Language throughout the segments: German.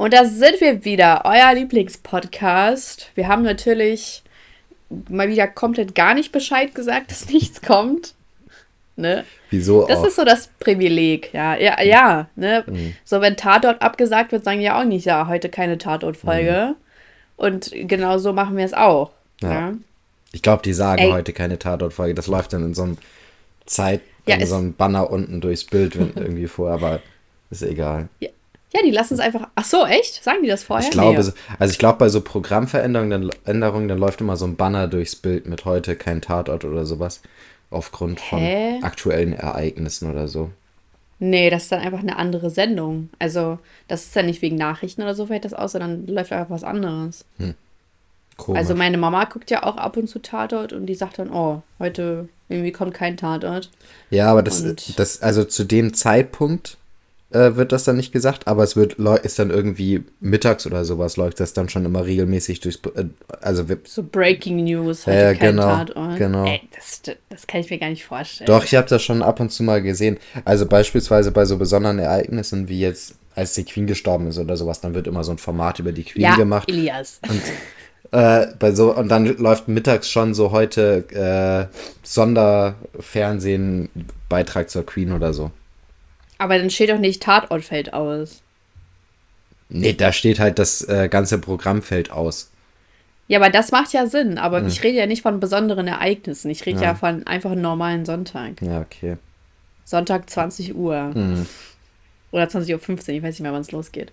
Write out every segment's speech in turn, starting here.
Und da sind wir wieder, euer Lieblingspodcast. Wir haben natürlich mal wieder komplett gar nicht Bescheid gesagt, dass nichts kommt. Ne? Wieso Das auch? ist so das Privileg, ja. Ja, ja ne? So, wenn Tatort abgesagt wird, sagen ja auch nicht, ja, heute keine Tatortfolge. Und genau so machen wir es auch. Ja. Ja. Ich glaube, die sagen Ey. heute keine Tatortfolge. Das läuft dann in so einem Zeit, Ja, in so einem Banner unten durchs Bild wenn, irgendwie vor, aber ist egal. Ja, die lassen es einfach. Ach so, echt? Sagen die das vorher? Ich glaube, Nee. so- also ich glaube, bei so Programmveränderungen, dann, Änderungen, dann läuft immer so ein Banner durchs Bild mit heute kein Tatort oder sowas. Aufgrund von Hä? aktuellen Ereignissen oder so. Nee, das ist dann einfach eine andere Sendung. Also, das ist dann nicht wegen Nachrichten oder so fällt das aus, sondern läuft einfach was anderes. Komisch. Also, meine Mama guckt ja auch ab und zu Tatort und die sagt dann, oh, heute irgendwie kommt kein Tatort. ja, aber das, und- das, also zu dem Zeitpunkt äh, wird das dann nicht gesagt, aber es wird, ist dann irgendwie mittags oder sowas, läuft das dann schon immer regelmäßig durchs, äh, also So Breaking News, heute Ja, kein genau, Tatort. genau. Ey, das, das kann ich mir gar nicht vorstellen. Doch, ich habe das schon ab und zu mal gesehen. Also beispielsweise bei so besonderen Ereignissen wie jetzt, als die Queen gestorben ist oder sowas, dann wird immer so ein Format über die Queen ja, gemacht. Elias. Äh, bei so, und dann läuft mittags schon so heute äh, Sonderfernsehen, Beitrag zur Queen oder so. Aber dann steht doch nicht Tatort fällt aus. Nee, da steht halt das äh, ganze Programmfeld aus. Ja, aber das macht ja Sinn. Hm. Aber ich rede ja nicht von besonderen Ereignissen. Ich rede ja. von einfach einem normalen Sonntag. Ja, okay. Sonntag 20 Uhr. Mhm. Oder 20.15 Uhr, ich weiß nicht mehr, wann es losgeht.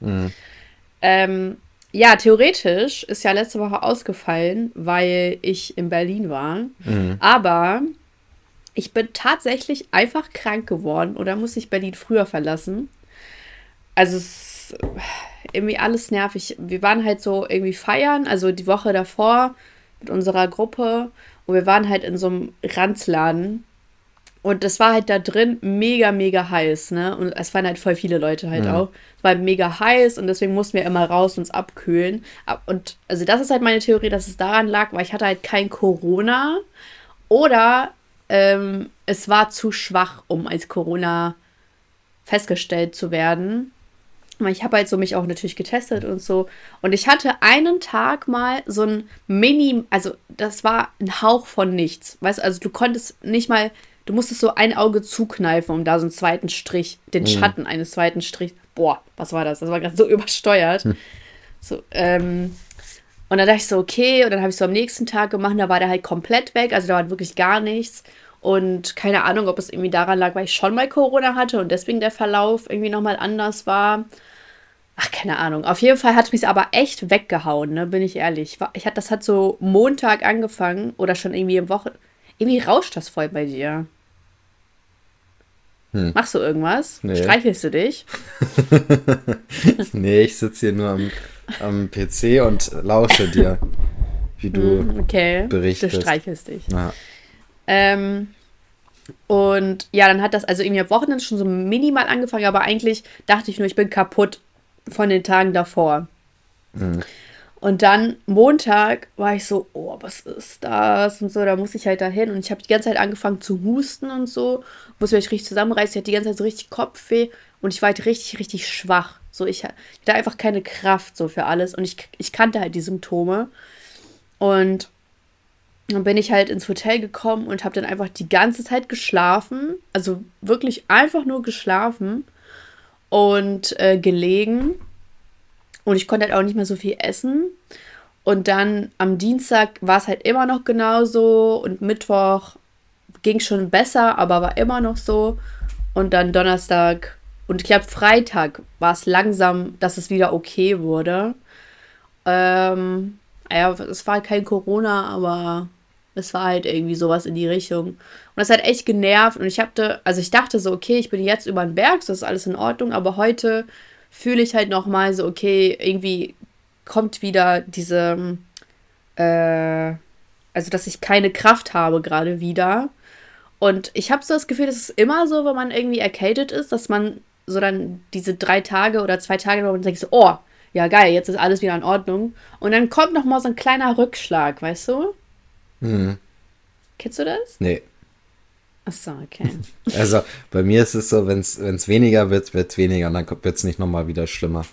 Ähm, ja, theoretisch ist ja letzte Woche ausgefallen, weil ich in Berlin war. Aber ich bin tatsächlich einfach krank geworden oder muss ich Berlin früher verlassen. Also es ist irgendwie alles nervig. Wir waren halt so irgendwie feiern, also die Woche davor mit unserer Gruppe und wir waren halt in so einem Ranzladen und das war halt da drin mega, mega heiß, ne? Und es waren halt voll viele Leute halt auch. Es war mega heiß und deswegen mussten wir immer raus uns abkühlen. Ab- Und also das ist halt meine Theorie, dass es daran lag, weil ich hatte halt kein Corona oder ähm, es war zu schwach, um als Corona festgestellt zu werden. Ich habe halt so mich auch natürlich getestet und so. Und ich hatte einen Tag mal so ein Mini, also das war ein Hauch von nichts. Weißt du, also du konntest nicht mal, du musstest so ein Auge zukneifen, um da so einen zweiten Strich, den Schatten eines zweiten Strichs. Boah, was war das? Das war gerade so übersteuert. So, ähm, und dann dachte ich so, okay, und dann habe ich so am nächsten Tag gemacht, da war der halt komplett weg, also da war wirklich gar nichts. Und keine Ahnung, ob es irgendwie daran lag, weil ich schon mal Corona hatte und deswegen der Verlauf irgendwie nochmal anders war. Ach, keine Ahnung. Auf jeden Fall hat mich aber echt weggehauen, ne? Bin ich ehrlich. Ich hat, das hat so Montag angefangen oder schon irgendwie im Woche. Irgendwie rauscht das voll bei dir. Machst du irgendwas? Nee. Streichelst du dich? Nee, ich sitze hier nur am, am PC und lausche dir, wie du. Okay. Berichtest. Du streichelst dich. Ja. Ähm, und ja, dann hat das also irgendwie am Wochenende schon so minimal angefangen, aber eigentlich dachte ich nur, ich bin kaputt von den Tagen davor. Und dann Montag war ich so, oh, was ist das? Und so, da muss ich halt dahin. Und ich habe die ganze Zeit angefangen zu husten und so. Muss mich richtig zusammenreißen. Ich hatte die ganze Zeit so richtig Kopfweh und ich war halt richtig, richtig schwach. So, ich, ich hatte einfach keine Kraft so für alles. Und ich, ich kannte halt die Symptome. Und dann bin ich halt ins Hotel gekommen und habe dann einfach die ganze Zeit geschlafen. Also wirklich einfach nur geschlafen und äh, gelegen. Und ich konnte halt auch nicht mehr so viel essen. Und dann am Dienstag war es halt immer noch genauso. Und Mittwoch ging schon besser, aber war immer noch so. Und dann Donnerstag und ich glaube Freitag war es langsam, dass es wieder okay wurde. Ähm, ja, es war halt kein Corona, aber es war halt irgendwie sowas in die Richtung. Und das hat echt genervt. Und ich hatte, also ich dachte so, okay, ich bin jetzt über den Berg, das ist alles in Ordnung. Aber heute fühle ich halt nochmal so, okay, irgendwie kommt wieder diese, äh, also dass ich keine Kraft habe gerade wieder. Und ich habe so das Gefühl, das ist immer so, wenn man irgendwie erkältet ist, dass man so dann diese drei Tage oder zwei Tage, wo man denkt so, oh, ja geil, jetzt ist alles wieder in Ordnung. Und dann kommt noch mal so ein kleiner Rückschlag, weißt du? Mhm. Kennst du das? Nee. Achso, okay. Also bei mir ist es so, wenn es weniger wird, wird es weniger und dann wird es nicht nochmal wieder schlimmer.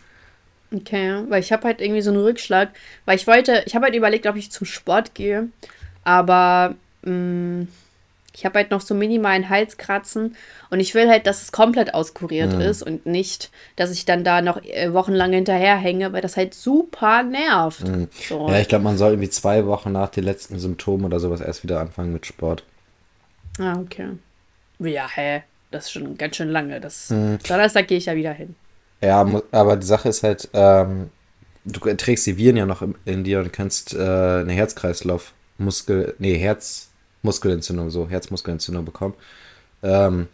Okay, weil ich habe halt irgendwie so einen Rückschlag, weil ich wollte, ich habe halt überlegt, ob ich zum Sport gehe, aber mh, ich habe halt noch so minimalen Halskratzen und ich will halt, dass es komplett auskuriert Mhm. ist und nicht, dass ich dann da noch äh, wochenlang hinterherhänge, weil das halt super nervt. So. Mhm. Ja, ich glaube, man soll irgendwie zwei Wochen nach den letzten Symptomen oder sowas erst wieder anfangen mit Sport. Ah, okay. Ja, hä? Das ist schon ganz schön lange. Das Mhm. Donnerstag gehe ich ja wieder hin. Ja, aber die Sache ist halt, ähm, du trägst die Viren ja noch im, in dir und kannst äh, eine Herzkreislauf-Muskel, nee, Herzmuskelentzündung, so, Herzmuskelentzündung bekommen. Ähm,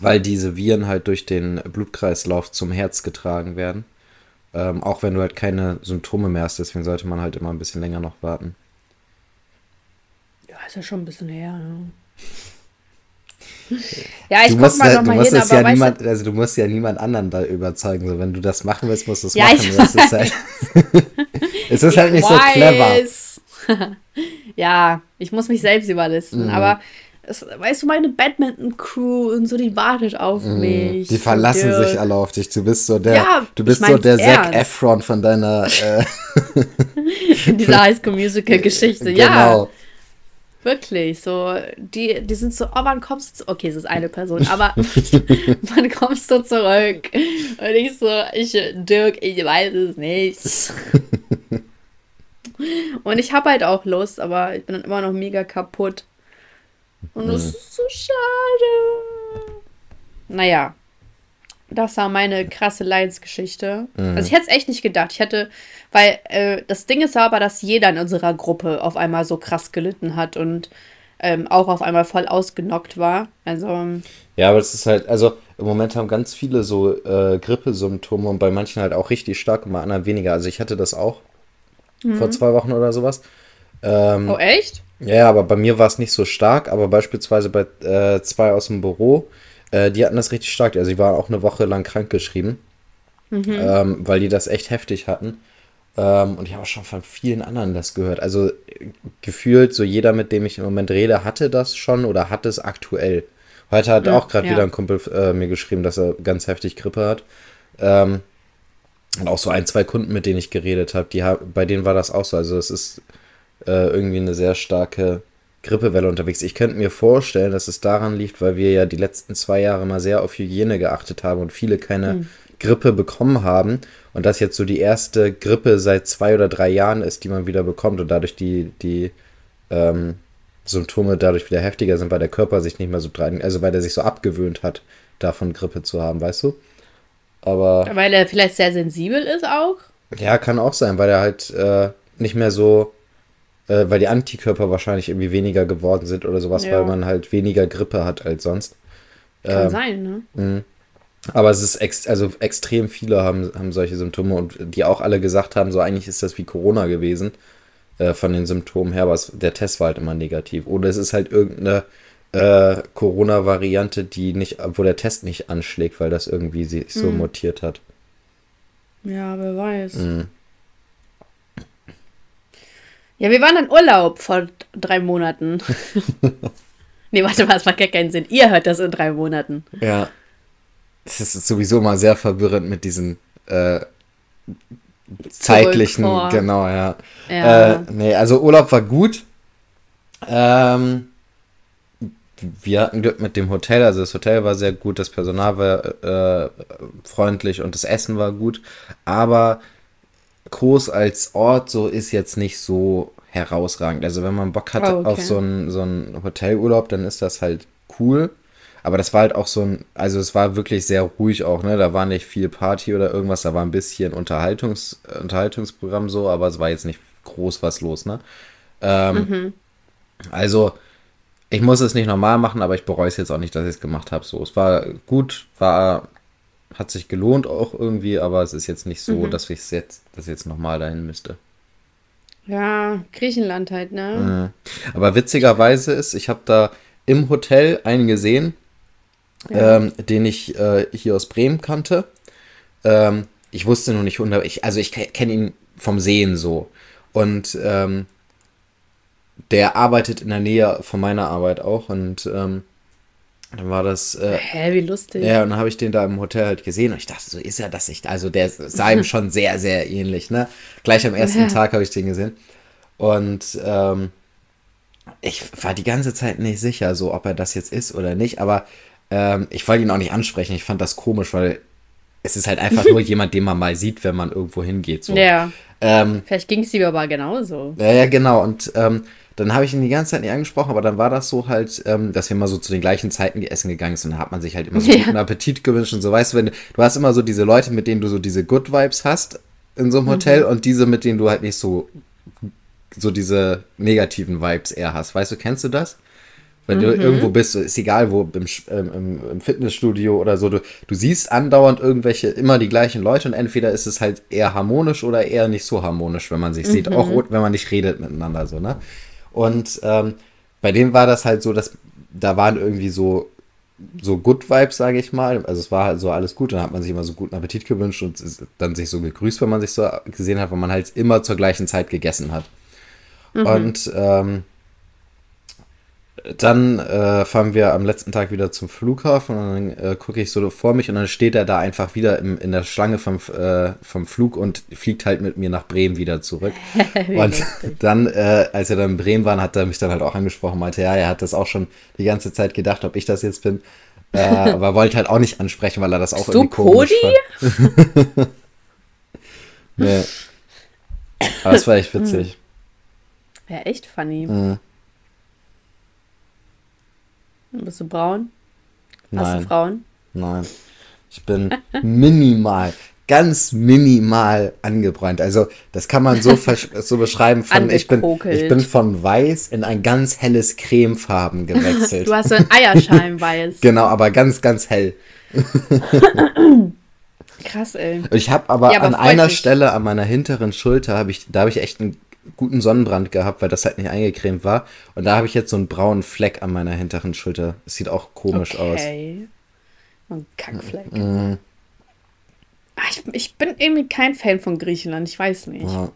weil diese Viren halt durch den Blutkreislauf zum Herz getragen werden. Ähm, auch wenn du halt keine Symptome mehr hast, deswegen sollte man halt immer ein bisschen länger noch warten. Ja, ist ja schon ein bisschen her. Ne? Ja, ich du musst, mal ja, noch du mal musst hin, es aber ja niemand, also du musst ja niemand anderen da überzeugen. So, wenn du das machen willst, musst du es Ja, machen. ich Das ist halt, es ist halt nicht so clever. ja, ich muss mich selbst überlisten, Mhm. aber es, weißt du, meine Badminton-Crew und so, die wartet auf mich. Mhm. Die verlassen sich äh, alle auf dich. Du bist so der, Ja, du bist so der Zac. Efron von deiner. Äh, dieser Highschool-Musical-Geschichte. Ja, genau. wirklich. So, die, die sind so, oh, wann kommst du. Okay, es ist eine Person, aber wann kommst du zurück? Und ich so, ich, Dirk, ich weiß es nicht. Und ich habe halt auch Lust, aber ich bin dann immer noch mega kaputt. Und das ist so schade. Naja, das war meine krasse Leidensgeschichte. Also ich hätte es echt nicht gedacht. Ich hätte, weil äh, das Ding ist aber, dass jeder in unserer Gruppe auf einmal so krass gelitten hat und ähm, auch auf einmal voll ausgenockt war. Also, Ja, aber es ist halt, also im Moment haben ganz viele so äh, Grippesymptome und bei manchen halt auch richtig stark und bei anderen weniger. Also ich hatte das auch vor zwei Wochen oder sowas. Ähm, oh echt? Ja, aber bei mir war es nicht so stark, aber beispielsweise bei äh, zwei aus dem Büro, äh, die hatten das richtig stark. Also die waren auch eine Woche lang krankgeschrieben, ähm, weil die das echt heftig hatten. Ähm, und ich habe auch schon von vielen anderen das gehört. Also gefühlt, so jeder, mit dem ich im Moment rede, hatte das schon oder hat es aktuell. Heute hat Ja, auch gerade ja. wieder ein Kumpel äh, mir geschrieben, dass er ganz heftig Grippe hat. Ähm, und auch so ein, zwei Kunden, mit denen ich geredet habe, die bei denen war das auch so. Also es ist äh, irgendwie eine sehr starke Grippewelle unterwegs. Ich könnte mir vorstellen, dass es daran liegt, weil wir ja die letzten zwei Jahre mal sehr auf Hygiene geachtet haben und viele keine Grippe bekommen haben. Und das jetzt so die erste Grippe seit zwei oder drei Jahren ist, die man wieder bekommt und dadurch die, die ähm, Symptome dadurch wieder heftiger sind, weil der Körper sich nicht mehr so dran, also weil der sich so abgewöhnt hat, davon Grippe zu haben, weißt du? Aber Weil er vielleicht sehr sensibel ist auch. ja, kann auch sein, weil er halt äh, nicht mehr so, äh, weil die Antikörper wahrscheinlich irgendwie weniger geworden sind oder sowas, Ja. weil man halt weniger Grippe hat als sonst. Kann Ähm, sein, ne? Aber es ist ex also extrem viele haben, haben solche Symptome und die auch alle gesagt haben, so eigentlich ist das wie Corona gewesen, äh, von den Symptomen her, aber es, der Test war halt immer negativ. Oder es ist halt irgendeine äh, Corona-Variante, die nicht, wo der Test nicht anschlägt, weil das irgendwie sich so mutiert hat. Ja, wer weiß. Mhm. Ja, wir waren in Urlaub vor drei Monaten. nee, warte mal, es macht gar keinen Sinn. Ihr hört das in drei Monaten. Ja. Es ist sowieso mal sehr verwirrend mit diesen äh, zeitlichen, genau, ja. Ja. Äh, nee, also Urlaub war gut. Ähm, wir hatten Glück mit dem Hotel, also das Hotel war sehr gut, das Personal war äh, freundlich und das Essen war gut, aber Kos als Ort so ist jetzt nicht so herausragend. Also wenn man Bock hat Oh, okay. auf so einen so einen Hotelurlaub, dann ist das halt cool. Aber das war halt auch so ein, also es war wirklich sehr ruhig auch, ne? Da war nicht viel Party oder irgendwas, da war ein bisschen Unterhaltungs, Unterhaltungsprogramm so, aber es war jetzt nicht groß was los, ne? Ähm, Also, ich muss es nicht normal machen, aber ich bereue es jetzt auch nicht, dass ich es gemacht habe. So, es war gut, war, hat sich gelohnt auch irgendwie, aber es ist jetzt nicht so, dass ich es jetzt, dass ich jetzt nochmal dahin müsste. ja, Griechenland halt, ne? Aber witzigerweise ist, ich habe da im Hotel einen gesehen, ähm, den ich äh, hier aus Bremen kannte. Ähm, ich wusste nur nicht, ich, also ich ke- kenne ihn vom Sehen so. Und ähm, der arbeitet in der Nähe von meiner Arbeit auch und ähm, Dann war das. Äh, Hä, wie lustig. Ja, und dann habe ich den da im Hotel halt gesehen und ich dachte, so ist er das nicht. Also der sah ihm schon sehr, sehr ähnlich, ne? Gleich am ersten Ja. Tag habe ich den gesehen. Und ähm, ich war die ganze Zeit nicht sicher, so ob er das jetzt ist oder nicht, aber ähm, ich wollte ihn auch nicht ansprechen. Ich fand das komisch, weil es ist halt einfach nur jemand, den man mal sieht, wenn man irgendwo hingeht. So. Ja, Ähm, vielleicht ging es ihm aber genauso. ja, ja, genau. Und ähm, dann habe ich ihn die ganze Zeit nicht angesprochen, aber dann war das so halt, ähm, dass wir immer so zu den gleichen Zeiten essen gegangen sind. Und dann hat man sich halt immer so Ja. guten Appetit gewünscht und so. Weißt du, wenn du, du hast immer so diese Leute, mit denen du so diese Good Vibes hast in so einem Hotel und diese, mit denen du halt nicht so, so diese negativen Vibes eher hast. Weißt du, kennst du das? Wenn du irgendwo bist, ist egal wo, im, ähm, im, im Fitnessstudio oder so, du, du siehst andauernd irgendwelche, immer die gleichen Leute und entweder ist es halt eher harmonisch oder eher nicht so harmonisch, wenn man sich sieht, auch wenn man nicht redet miteinander, so, ne? Und ähm, bei dem war das halt so, dass da waren irgendwie so, so Good Vibes, sage ich mal. Also es war halt so alles gut, dann hat man sich immer so guten Appetit gewünscht und ist dann sich so gegrüßt, wenn man sich so gesehen hat, weil man halt immer zur gleichen Zeit gegessen hat. Und ähm, dann äh, fahren wir am letzten Tag wieder zum Flughafen und dann äh, gucke ich so vor mich und dann steht er da einfach wieder im, in der Schlange vom, äh, vom Flug und fliegt halt mit mir nach Bremen wieder zurück. Und dann, äh, als er dann in Bremen war, hat er mich dann halt auch angesprochen, meinte, ja, er hat das auch schon die ganze Zeit gedacht, ob ich das jetzt bin. Äh, aber wollte halt auch nicht ansprechen, weil er das auch Bist du irgendwie komisch Cody? fand. nee. Aber das war echt witzig. Wäre echt funny. Mhm. Bist du braun? Hast Nein. du Frauen? Nein. Ich bin minimal, ganz minimal angebrannt. Also, das kann man so, so beschreiben von, ich bin, ich bin von weiß in ein ganz helles Cremefarben gewechselt. Du hast so ein Eierscheinweiß. genau, aber ganz, ganz hell. Krass, ey. Ich habe aber, Ja, aber an einer dich. Stelle an meiner hinteren Schulter, habe ich, da habe ich echt einen guten Sonnenbrand gehabt, weil das halt nicht eingecremt war. Und da habe ich jetzt so einen braunen Fleck an meiner hinteren Schulter. Das sieht auch komisch aus. Okay. Ein Kackfleck. Mhm. Ah, Ich, ich bin irgendwie kein Fan von Griechenland, ich weiß nicht. Ja.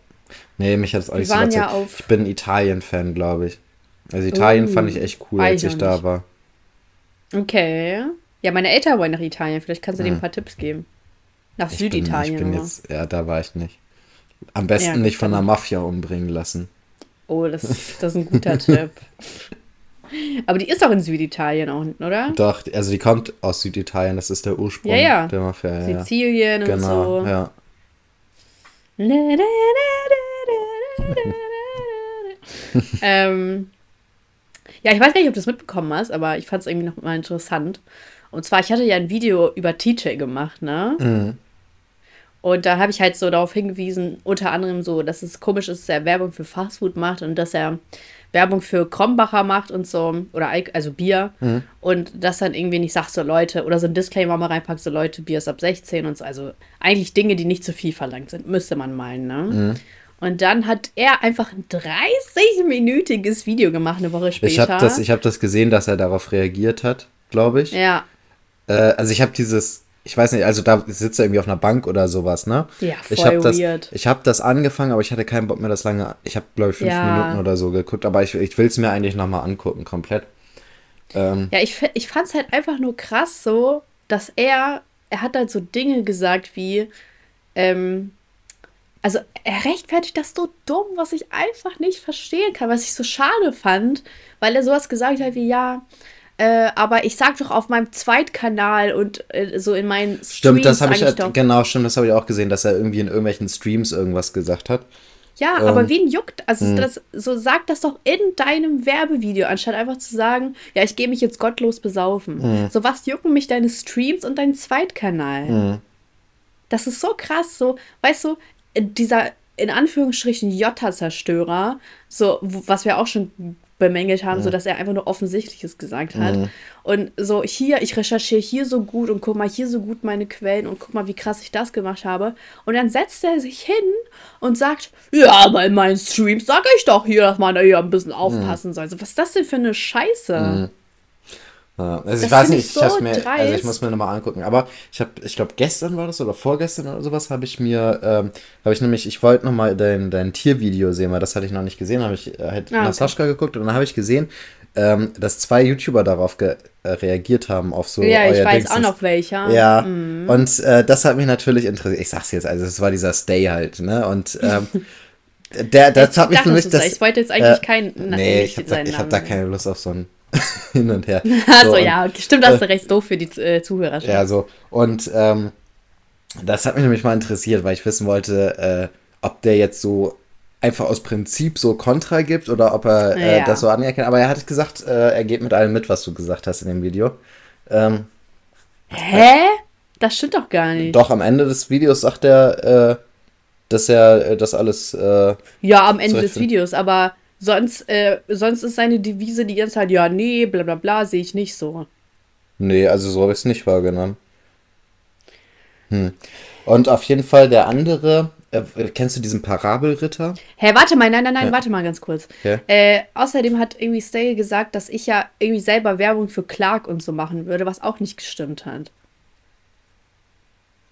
Nee, mich hat es auch nicht so ja auf- Ich bin Italien-Fan, glaube ich. Also Italien Oh, fand ich echt cool, als ich da nicht. war. Okay. Ja, meine Eltern wollen nach Italien. Vielleicht kannst du denen ein paar Tipps geben. Nach Ich bin, Süditalien. ich bin jetzt, ja, da war ich nicht. Am besten Ja, nicht von der Mafia umbringen lassen. Oh, das, das ist ein guter Tipp. Aber die ist auch in Süditalien auch, oder? Doch, also die kommt aus Süditalien, das ist der Ursprung Ja, ja. der Mafia. Ja, ja. Sizilien und Genau, so. ja. ähm, ja, ich weiß gar nicht, ob du das mitbekommen hast, aber ich fand es irgendwie noch mal interessant. Und zwar, ich hatte ja ein Video über TJ gemacht, ne? Mhm. Und da habe ich halt so darauf hingewiesen, unter anderem so, dass es komisch ist, dass er Werbung für Fastfood macht und dass er Werbung für Krombacher macht und so, oder also Bier. Und das dann irgendwie nicht sagt, so Leute, oder so ein Disclaimer mal reinpackt, so Leute, Bier ist ab 16 und so. Also eigentlich Dinge, die nicht zu viel verlangt sind, müsste man meinen, ne? Und dann hat er einfach ein 30-minütiges Video gemacht, eine Woche später. Ich habe das, ich hab das gesehen, dass er darauf reagiert hat, glaube ich. ja, Äh, also ich habe dieses, ich weiß nicht, also da sitzt er irgendwie auf einer Bank oder sowas, ne? Ja, ich voll habe das, weird. ich habe das angefangen, aber ich hatte keinen Bock mehr das lange. Ich habe glaube ich fünf Ja. Minuten oder so geguckt, aber ich, ich will es mir eigentlich noch mal angucken komplett. Ähm, Ja, ich, ich fand es halt einfach nur krass so, dass er, er hat halt so Dinge gesagt wie, ähm, also er rechtfertigt das so dumm, was ich einfach nicht verstehen kann, was ich so schade fand, weil er sowas gesagt hat wie, ja, äh, aber ich sag doch auf meinem Zweitkanal und äh, so in meinen Streams stimmt, das habe ich sag halt, doch, genau, stimmt, das habe ich auch gesehen, dass er irgendwie in irgendwelchen Streams irgendwas gesagt hat. Ja, Ähm, aber wen juckt? Also hm. das, so sag das doch in deinem Werbevideo, anstatt einfach zu sagen, ja, ich gehe mich jetzt gottlos besaufen. Hm. So was jucken mich deine Streams und dein Zweitkanal. Das ist so krass, so, weißt du, dieser in Anführungsstrichen Jotta-Zerstörer, so, was wir auch schon bemängelt haben, so dass er einfach nur Offensichtliches gesagt hat. Und so, hier, ich recherchiere hier so gut und guck mal hier so gut meine Quellen und guck mal, wie krass ich das gemacht habe. Und dann setzt er sich hin und sagt, ja, aber in meinen Streams sage ich doch hier, dass man da hier ein bisschen aufpassen soll. So, was ist das denn für eine Scheiße? Ja, also das ich weiß nicht, ich, so mir, also ich muss mir nochmal angucken. Aber ich habe, ich glaube, gestern war das oder vorgestern oder sowas, habe ich mir, ähm, habe ich nämlich, ich wollte nochmal dein, dein Tiervideo sehen, weil das hatte ich noch nicht gesehen, habe ich halt ah, nach Sascha geguckt und dann habe ich gesehen, ähm, dass zwei YouTuber darauf äh, reagiert haben, auf so. Ja, ich weiß Dings. auch noch welcher. Ja, mhm. und äh, das hat mich natürlich interessiert. Ich sag's jetzt, also es war dieser Stay halt, ne? Und ähm, der, das hat mich nämlich. Das, ich wollte jetzt eigentlich äh, keinen. Nee, ich habe da, hab da keine Lust auf so ein hin und her. Achso, so, ja, stimmt, das ist recht doof für die äh, Zuhörer. Ja, so. Und ähm, das hat mich nämlich mal interessiert, weil ich wissen wollte, äh, ob der jetzt so einfach aus Prinzip so Kontra gibt oder ob er äh, ja. das so anerkennt. Aber er hat gesagt, äh, er geht mit allem mit, was du gesagt hast in dem Video. Ähm, Hä? Das stimmt doch gar nicht. Doch, am Ende des Videos sagt er, äh, dass er äh, das alles. ja, am Ende des Videos, aber Sonst, äh, sonst ist seine Devise die ganze Zeit, ja, nee, bla bla bla, sehe ich nicht so. Nee, also so habe ich es nicht wahrgenommen. Hm. Und auf jeden Fall der andere, äh, kennst du diesen Parabelritter? Hä, hey, warte mal, nein, nein, nein, ja. warte mal ganz kurz. Ja. Äh, außerdem hat irgendwie Stale gesagt, dass ich ja irgendwie selber Werbung für Clark und so machen würde, was auch nicht gestimmt hat.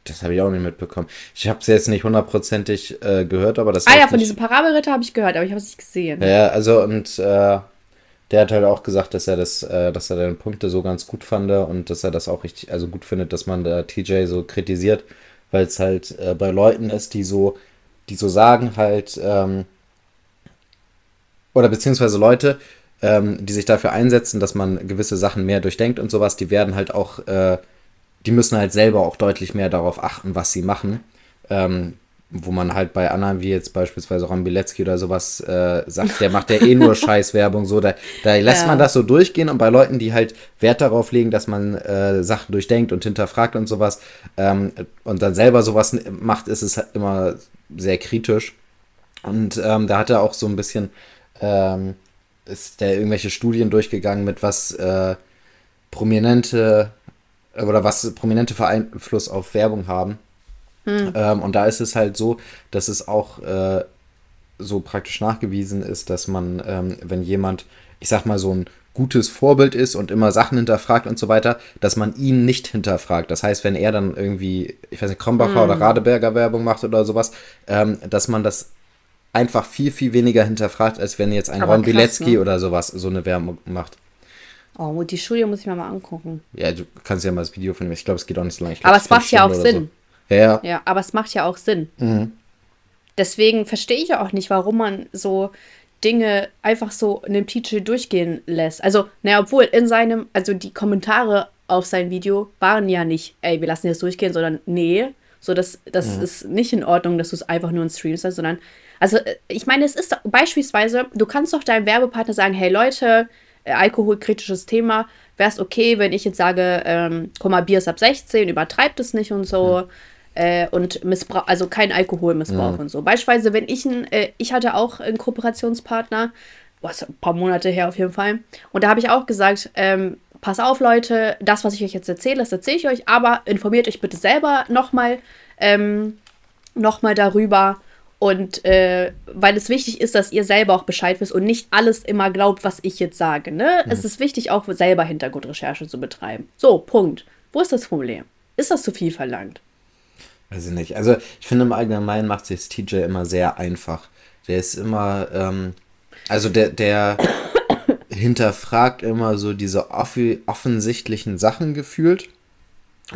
Das habe ich auch nicht mitbekommen. Ich habe es jetzt nicht hundertprozentig äh, gehört, aber das. Ah ja, von nicht... diesem Parabelritter habe ich gehört, aber ich habe es nicht gesehen. Ja, also und äh, der hat halt auch gesagt, dass er das, äh, dass er deine Punkte so ganz gut fand und dass er das auch richtig, also gut findet, dass man da TJ so kritisiert, weil es halt äh, bei Leuten ist, die so, die so sagen halt, ähm, oder beziehungsweise Leute, ähm, die sich dafür einsetzen, dass man gewisse Sachen mehr durchdenkt und sowas, die werden halt auch äh, die müssen halt selber auch deutlich mehr darauf achten, was sie machen. Ähm, wo man halt bei anderen, wie jetzt beispielsweise Ron Bilecki oder sowas, äh, sagt, der macht ja eh nur Scheißwerbung, so, da, da lässt ja. man das so durchgehen und bei Leuten, die halt Wert darauf legen, dass man äh, Sachen durchdenkt und hinterfragt und sowas ähm, und dann selber sowas macht, ist es halt immer sehr kritisch. Und ähm, da hat er auch so ein bisschen, ähm, ist der irgendwelche Studien durchgegangen mit was äh, prominente oder was prominente Einfluss auf Werbung haben. Hm. Ähm, und da ist es halt so, dass es auch äh, so praktisch nachgewiesen ist, dass man, ähm, wenn jemand, ich sag mal, so ein gutes Vorbild ist und immer Sachen hinterfragt und so weiter, dass man ihn nicht hinterfragt. Das heißt, wenn er dann irgendwie, ich weiß nicht, Krombacher hm. oder Radeberger Werbung macht oder sowas, ähm, dass man das einfach viel, viel weniger hinterfragt, als wenn jetzt ein Aber Ron Bilecki ne? oder sowas so eine Werbung macht. Oh, die Studie muss ich mir mal angucken. Ja, du kannst ja mal das Video finden. Ich glaube, es geht auch nicht so lange. aber es macht ja auch Sinn. So. Ja. Ja, aber es macht ja auch Sinn. Mhm. Deswegen verstehe ich auch nicht, warum man so Dinge einfach so in dem Titel durchgehen lässt. Also, naja, obwohl in seinem, also die Kommentare auf sein Video waren ja nicht, ey, wir lassen das durchgehen, sondern nee, so das, das mhm. ist nicht in Ordnung, dass du es einfach nur in Streams hast, sondern, also äh, ich meine, es ist beispielsweise, du kannst doch deinem Werbepartner sagen, hey Leute, äh, alkoholkritisches Thema, wäre es okay, wenn ich jetzt sage, ähm, guck mal, Bier ist ab 16, übertreibt es nicht und so. Mhm. Äh, und Missbrauch, also kein Alkoholmissbrauch mhm. und so. Beispielsweise, wenn ich ein, äh, ich hatte auch einen Kooperationspartner, was ein paar Monate her auf jeden Fall, und da habe ich auch gesagt, ähm, pass auf, Leute, das, was ich euch jetzt erzähle, das erzähle ich euch, aber informiert euch bitte selber nochmal ähm, noch darüber und äh, weil es wichtig ist, dass ihr selber auch Bescheid wisst und nicht alles immer glaubt, was ich jetzt sage. Ne? Mhm. Es ist wichtig, auch selber Hintergrundrecherche zu betreiben. So, Punkt. Wo ist das Problem? Ist das zu viel verlangt? Weiß ich nicht. Also ich finde im Allgemeinen macht sich TJ immer sehr einfach. Der ist immer, ähm, also der, der hinterfragt immer so diese off offensichtlichen Sachen gefühlt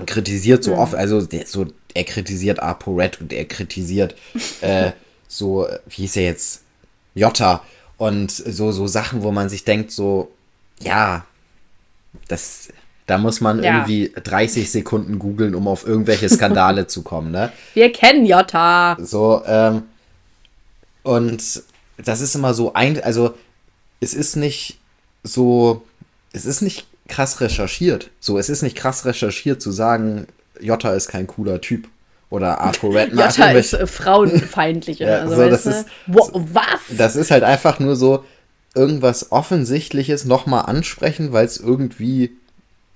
kritisiert so mhm. oft, also der so er kritisiert ApoRed und er kritisiert äh, so, wie hieß er jetzt, Jota und so, so Sachen, wo man sich denkt, so, ja, das, da muss man ja. irgendwie 30 Sekunden googeln, um auf irgendwelche Skandale zu kommen, ne? Wir kennen Jota. So, ähm, und das ist immer so ein, also es ist nicht so, es ist nicht krass recherchiert. So, es ist nicht krass recherchiert zu sagen, Jota ist kein cooler Typ. Oder Arthur Redknapp. Jota ist äh, frauenfeindlich. ja, also, so, das ist, Wo, was? Das ist halt einfach nur so irgendwas Offensichtliches nochmal ansprechen, weil es irgendwie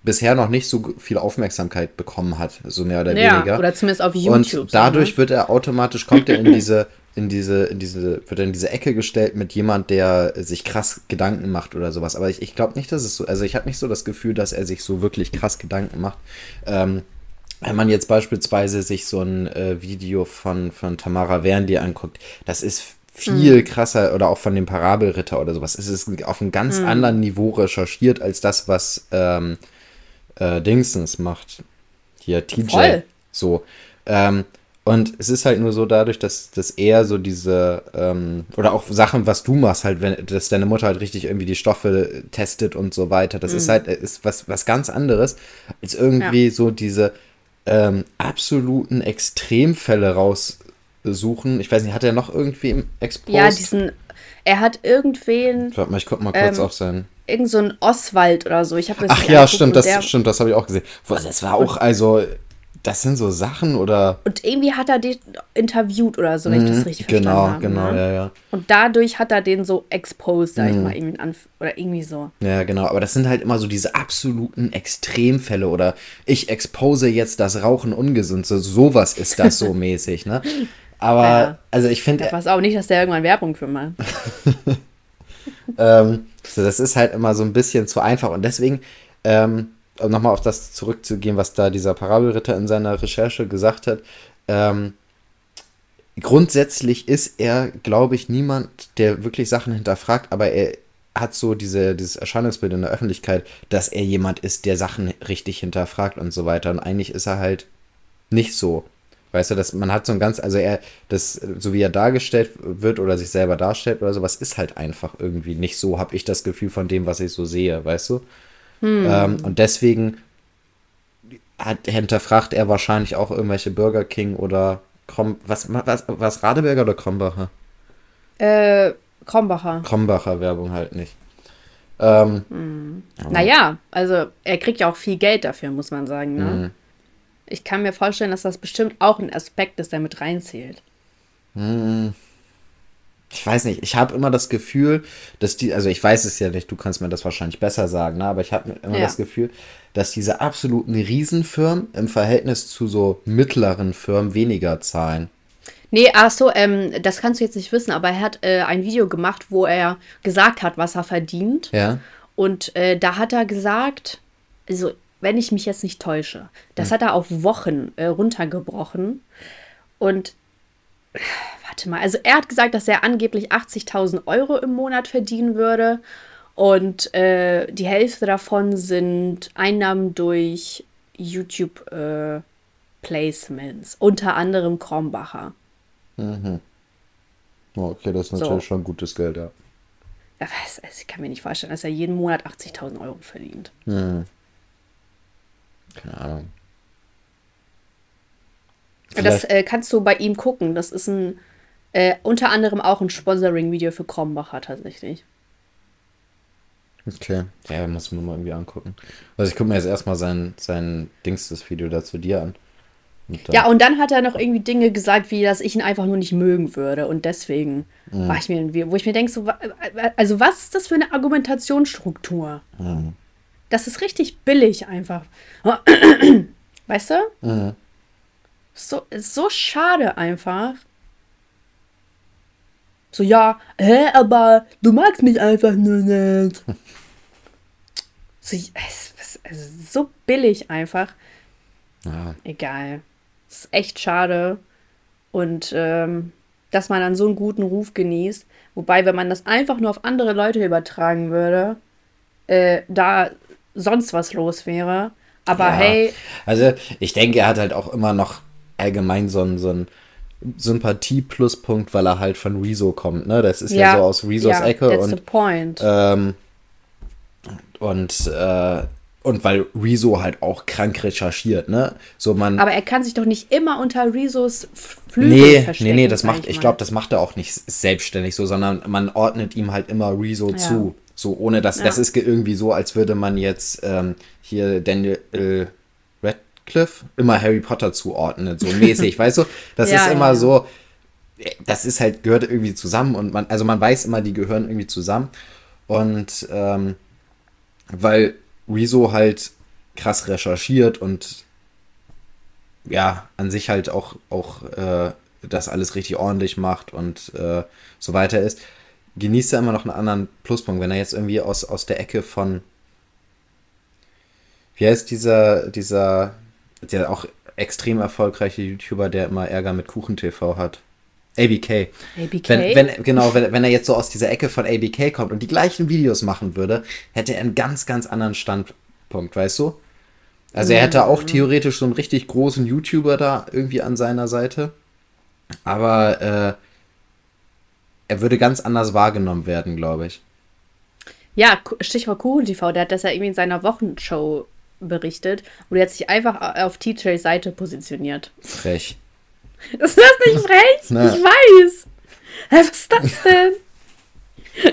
bisher noch nicht so viel Aufmerksamkeit bekommen hat, so mehr oder ja, weniger. Oder zumindest auf YouTube. Und dadurch so, ne? wird er automatisch, kommt er in diese, in diese, in diese, wird in diese Ecke gestellt mit jemand, der sich krass Gedanken macht oder sowas. Aber ich, ich glaube nicht, dass es so, also ich habe nicht so das Gefühl, dass er sich so wirklich krass Gedanken macht. Ähm, wenn man jetzt beispielsweise sich so ein äh, Video von, von Tamara Wernli anguckt, das ist viel krasser oder auch von dem Parabelritter oder sowas. Es ist auf einem ganz anderen Niveau recherchiert als das, was ähm, äh, Dingsens macht. Hier, TJ. Voll. So. Ähm, und es ist halt nur so dadurch, dass, dass er so diese, ähm, oder auch Sachen, was du machst, halt, wenn, dass deine Mutter halt richtig irgendwie die Stoffe testet und so weiter. Das ist halt, ist was, was ganz anderes, als irgendwie Ja. so diese ähm, absoluten Extremfälle raussuchen. Ich weiß nicht, hat er noch irgendwie im Expost? Ja, diesen. Er hat irgendwen, Warte mal, ich guck mal kurz Ähm, auf seinen. irgend so ein Oswald oder so. Ich habe das Ach ja, stimmt, das stimmt, das habe ich auch gesehen. Das war auch, also, das sind so Sachen oder. Und irgendwie hat er den interviewt oder so, wenn ich das richtig genau, verstanden habe. genau, ne? ja, ja. Und dadurch hat er den so exposed, sag ich Mhm. mal, irgendwie Anf oder irgendwie so. Ja, genau, aber das sind halt immer so diese absoluten Extremfälle oder ich expose jetzt, dass Rauchen ungesund ist. Sowas ist das so mäßig, ne? Aber, Ja. also ich finde, Ich weiß auch nicht, dass der irgendwann Werbung für macht. ähm, so, das ist halt immer so ein bisschen zu einfach und deswegen, ähm, nochmal auf das zurückzugehen, was da dieser Parabelritter in seiner Recherche gesagt hat, ähm, grundsätzlich ist er, glaube ich, niemand, der wirklich Sachen hinterfragt, aber er hat so diese, dieses Erscheinungsbild in der Öffentlichkeit, dass er jemand ist, der Sachen richtig hinterfragt und so weiter. Und eigentlich ist er halt nicht so. Weißt du, dass man hat so ein ganz, also er, das, so wie er dargestellt wird oder sich selber darstellt oder sowas, ist halt einfach irgendwie nicht so, habe ich das Gefühl von dem, was ich so sehe, weißt du? Ähm, und deswegen hat, hinterfragt er wahrscheinlich auch irgendwelche Burger King oder Krom, was, was, was Radeberger oder Krombacher? Äh, Krombacher. Krombacher Werbung halt nicht. Ähm, Naja, also er kriegt ja auch viel Geld dafür, muss man sagen. Ne? Mhm. Ich kann mir vorstellen, dass das bestimmt auch ein Aspekt ist, der mit reinzählt. Ich weiß nicht, ich habe immer das Gefühl, dass die, also ich weiß es ja nicht, du kannst mir das wahrscheinlich besser sagen, ne? aber ich habe immer Ja. das Gefühl, dass diese absoluten Riesenfirmen im Verhältnis zu so mittleren Firmen weniger zahlen. Nee, ach so, ähm, das kannst du jetzt nicht wissen, aber er hat äh, ein Video gemacht, wo er gesagt hat, was er verdient. Ja? Und äh, da hat er gesagt, also wenn ich mich jetzt nicht täusche, das hat er auf Wochen äh, runtergebrochen. Und warte mal, also er hat gesagt, dass er angeblich 80.000 Euro im Monat verdienen würde. Und äh, die Hälfte davon sind Einnahmen durch YouTube-Placements, unter anderem Krombacher. Oh, okay, das ist So. natürlich schon gutes Geld, ja. Also ich kann mir nicht vorstellen, dass er jeden Monat 80.000 Euro verdient. Keine Ahnung. Das Vielleicht- äh, kannst du bei ihm gucken. Das ist ein äh, unter anderem auch ein Sponsoring-Video für Krombacher tatsächlich. Okay. Ja, muss man mal irgendwie angucken. Also ich gucke mir jetzt erstmal sein, sein Dings, das Video da zu dir an. Und Ja, und dann hat er noch irgendwie Dinge gesagt, wie dass ich ihn einfach nur nicht mögen würde. Und deswegen war ich mir, irgendwie- wo ich mir denke, so, also was ist das für eine Argumentationsstruktur? Das ist richtig billig einfach. Weißt du? So, so schade einfach. So, ja, hä, aber du magst mich einfach nur nicht. So, also so billig einfach. Ja. Egal. Es ist echt schade. Und ähm, dass man dann so einen guten Ruf genießt. Wobei, wenn man das einfach nur auf andere Leute übertragen würde, äh, da sonst was los wäre. Aber Ja. hey, Also ich denke, er hat halt auch immer noch allgemein so einen, so einen Sympathie-Pluspunkt, weil er halt von Rezo kommt, ne? Das ist ja, so aus Rezos ja, Ecke that's the und point. ähm, und äh, und weil Rezo halt auch krank recherchiert, ne? So man Aber er kann sich doch nicht immer unter Rezos Flügel Nee, verstecken. nee, nee, das macht, ich glaube, das macht er auch nicht selbstständig so, sondern man ordnet ihm halt immer Rezo Ja. zu. So, ohne dass, das Ja. ist ge- irgendwie so, als würde man jetzt ähm, hier Daniel äh, Radcliffe immer Harry Potter zuordnen, so mäßig, weißt du? Das Ja, ist immer ja. so, äh, das ist halt, gehört irgendwie zusammen und man, also man weiß immer, die gehören irgendwie zusammen. Und ähm, weil Rezo halt krass recherchiert und ja, an sich halt auch, auch äh, das alles richtig ordentlich macht und äh, so weiter ist, genießt er immer noch einen anderen Pluspunkt. Wenn er jetzt irgendwie aus, aus der Ecke von, wie heißt dieser, dieser, der auch extrem erfolgreiche YouTuber, der immer Ärger mit Kuchen TV hat? ABK. ABK? Wenn, wenn, genau, wenn, wenn er jetzt so aus dieser Ecke von ABK kommt und die gleichen Videos machen würde, hätte er einen ganz, ganz anderen Standpunkt, weißt du? Also er hätte auch theoretisch so einen richtig großen YouTuber da irgendwie an seiner Seite. Aber äh, er würde ganz anders wahrgenommen werden, glaube ich. Ja, Stichwort Kuchen TV, der hat das ja irgendwie in seiner Wochenshow berichtet und er hat sich einfach auf TJs Seite positioniert. Frech. Ist das nicht frech? Na. Ich weiß. Was ist das denn?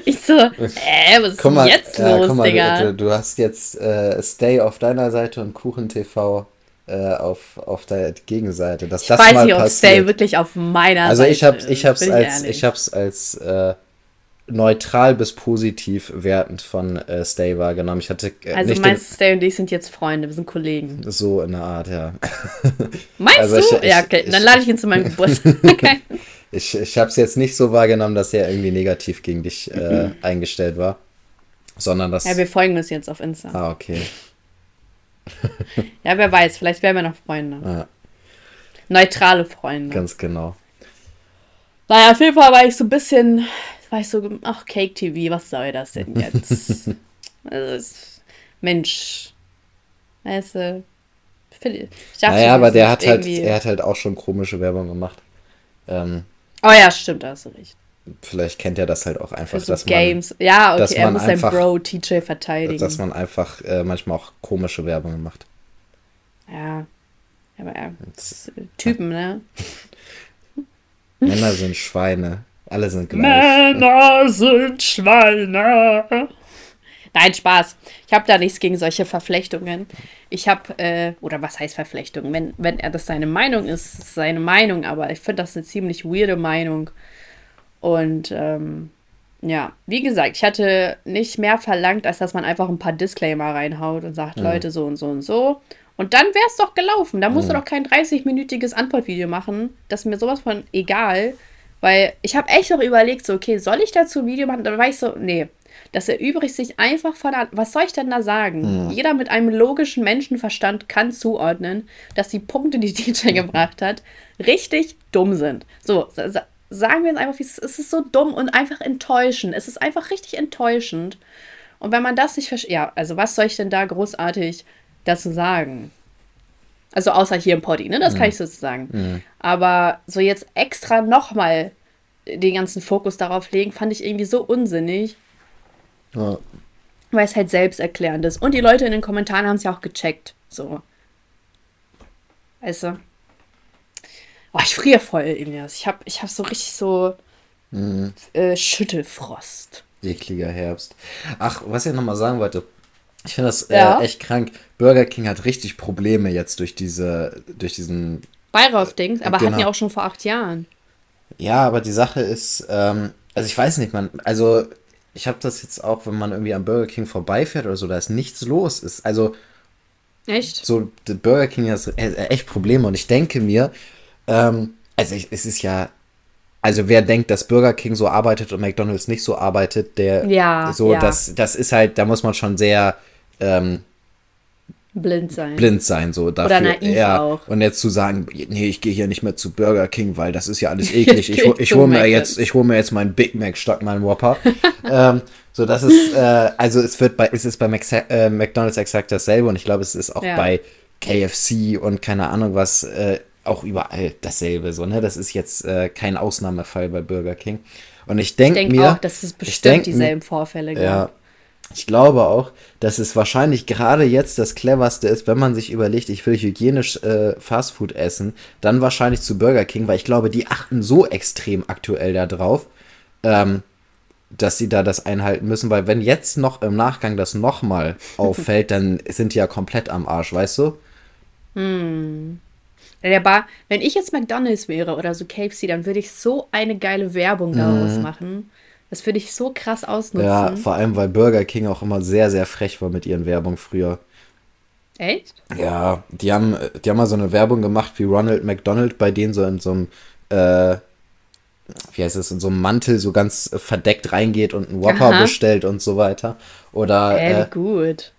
Ich so, äh, was ist mal, denn jetzt ja, los, mal Digga? du, du hast jetzt äh, Stay auf deiner Seite und Kuchen TV äh, auf, auf der Gegenseite. Dass ich das weiß mal nicht, ob passiert. Stay wirklich auf meiner Also Seite ich habe ist, ich hab's als ich hab's als äh, neutral bis positiv wertend von äh, Stay wahrgenommen. Ich hatte äh, Also nicht meinst du, Stay und ich sind jetzt Freunde, wir sind Kollegen. den, so in der Art, ja. Meinst Also du? ich- ich- ja, okay, dann ich- lade ich ihn zu meinem Geburtstag. Okay. Ich, ich habe es jetzt nicht so wahrgenommen, dass er irgendwie negativ gegen dich äh, eingestellt war, sondern dass Ja, wir folgen uns jetzt auf Insta. ah okay. Ja, wer weiß, vielleicht werden wir noch Freunde. Ja, Neutrale Freunde. ganz genau. Naja, auf jeden Fall war ich so ein bisschen, war ich so, ach, Cake TV, was soll das denn jetzt? also, es, Mensch, weißt du, ich dachte, Naja, aber der hat halt, er hat halt auch schon komische Werbung gemacht. Ähm, Oh ja, stimmt, da hast du recht. vielleicht kennt er das halt auch einfach, so dass man, Games. ja, dass okay, er man muss sein Bro TJ verteidigen. dass man einfach äh, manchmal auch komische Werbung macht. ja. Aber ja, äh, Typen, ne? Männer sind Schweine. Alle sind gleich. Männer sind Schweine. Nein, Spaß. Ich habe da nichts gegen solche Verflechtungen. Ich habe, äh, oder was heißt Verflechtungen? Wenn, wenn er das seine Meinung ist, ist es seine Meinung, aber ich finde das eine ziemlich weirde Meinung. Und ähm, ja, wie gesagt, ich hatte nicht mehr verlangt, als dass man einfach ein paar Disclaimer reinhaut und sagt, Leute, so und so und so. Und dann wäre es doch gelaufen. Da musst du doch kein 30-minütiges Antwortvideo machen. Das ist mir sowas von egal. Weil ich habe echt noch überlegt, so, okay, soll ich dazu ein Video machen? Dann war ich so, nee. Das erübrigt sich einfach von, der- was soll ich denn da sagen? Jeder mit einem logischen Menschenverstand kann zuordnen, dass die Punkte, die DJ gebracht hat, richtig dumm sind. So, sa- sa- sagen wir es einfach. Es ist so dumm und einfach enttäuschend. Es ist einfach richtig enttäuschend. Und wenn man das nicht versteht, ja, also was soll ich denn da großartig dazu sagen? Also außer hier im Poddy, ne? Das kann ich so sagen. Aber so jetzt extra nochmal den ganzen Fokus darauf legen, fand ich irgendwie so unsinnig, Ja. weil es halt selbsterklärend ist. Und die Leute in den Kommentaren haben es ja auch gecheckt. So. Weißt du? Oh, ich friere voll, Elias. Ich hab, ich hab so richtig so äh, Schüttelfrost. Ekliger Herbst. Ach, was ich noch mal sagen wollte. Ich finde das Ja. äh, echt krank. Burger King hat richtig Probleme jetzt durch diese, durch diesen. Bayrauf-Dings, aber hatten Genau. ja auch schon vor acht Jahren. Ja, aber die Sache ist, ähm, also ich weiß nicht, man, also ich habe das jetzt auch, wenn man irgendwie am Burger King vorbeifährt oder so, da ist nichts los. Ist also Echt? so Burger King hat äh, echt Probleme und ich denke mir, ähm, also ich, es ist ja, also wer denkt, dass Burger King so arbeitet und McDonald's nicht so arbeitet, der Ja, so ja. das das ist halt, da muss man schon sehr ähm, Blind sein. blind sein so dafür. naiv ja. auch. Und jetzt zu sagen, nee, ich gehe hier nicht mehr zu Burger King, weil das ist ja alles eklig. Ich, hol- ich hole mir jetzt, ich hole mir jetzt meinen Big Mac statt meinen Whopper. ähm, so das ist, äh, also es wird bei, es ist bei äh, McDonald's exakt dasselbe und ich glaube, es ist auch Ja. bei KFC und keine Ahnung was äh, auch überall dasselbe. So ne, das ist jetzt äh, kein Ausnahmefall bei Burger King. Und ich denke denke mir, auch, dass es bestimmt denk dieselben Vorfälle gab. ja. Ich glaube auch, dass es wahrscheinlich gerade jetzt das cleverste ist, wenn man sich überlegt, ich will hygienisch äh, Fastfood essen, dann wahrscheinlich zu Burger King, weil ich glaube, die achten so extrem aktuell da drauf, ähm, dass sie da das einhalten müssen, weil wenn jetzt noch im Nachgang das nochmal auffällt, dann sind die ja komplett am Arsch, weißt du? Der Bar, wenn ich jetzt McDonalds wäre oder so KFC, dann würde ich so eine geile Werbung daraus machen. Das würde ich so krass ausnutzen. Ja, vor allem, weil Burger King auch immer sehr, sehr frech war mit ihren Werbung früher. Echt? Ja, die haben, die haben mal so eine Werbung gemacht wie Ronald McDonald bei denen so in so einem äh, wie heißt es, in so einem Mantel so ganz verdeckt reingeht und einen Whopper Aha. bestellt und so weiter. Oder äh, äh, gut.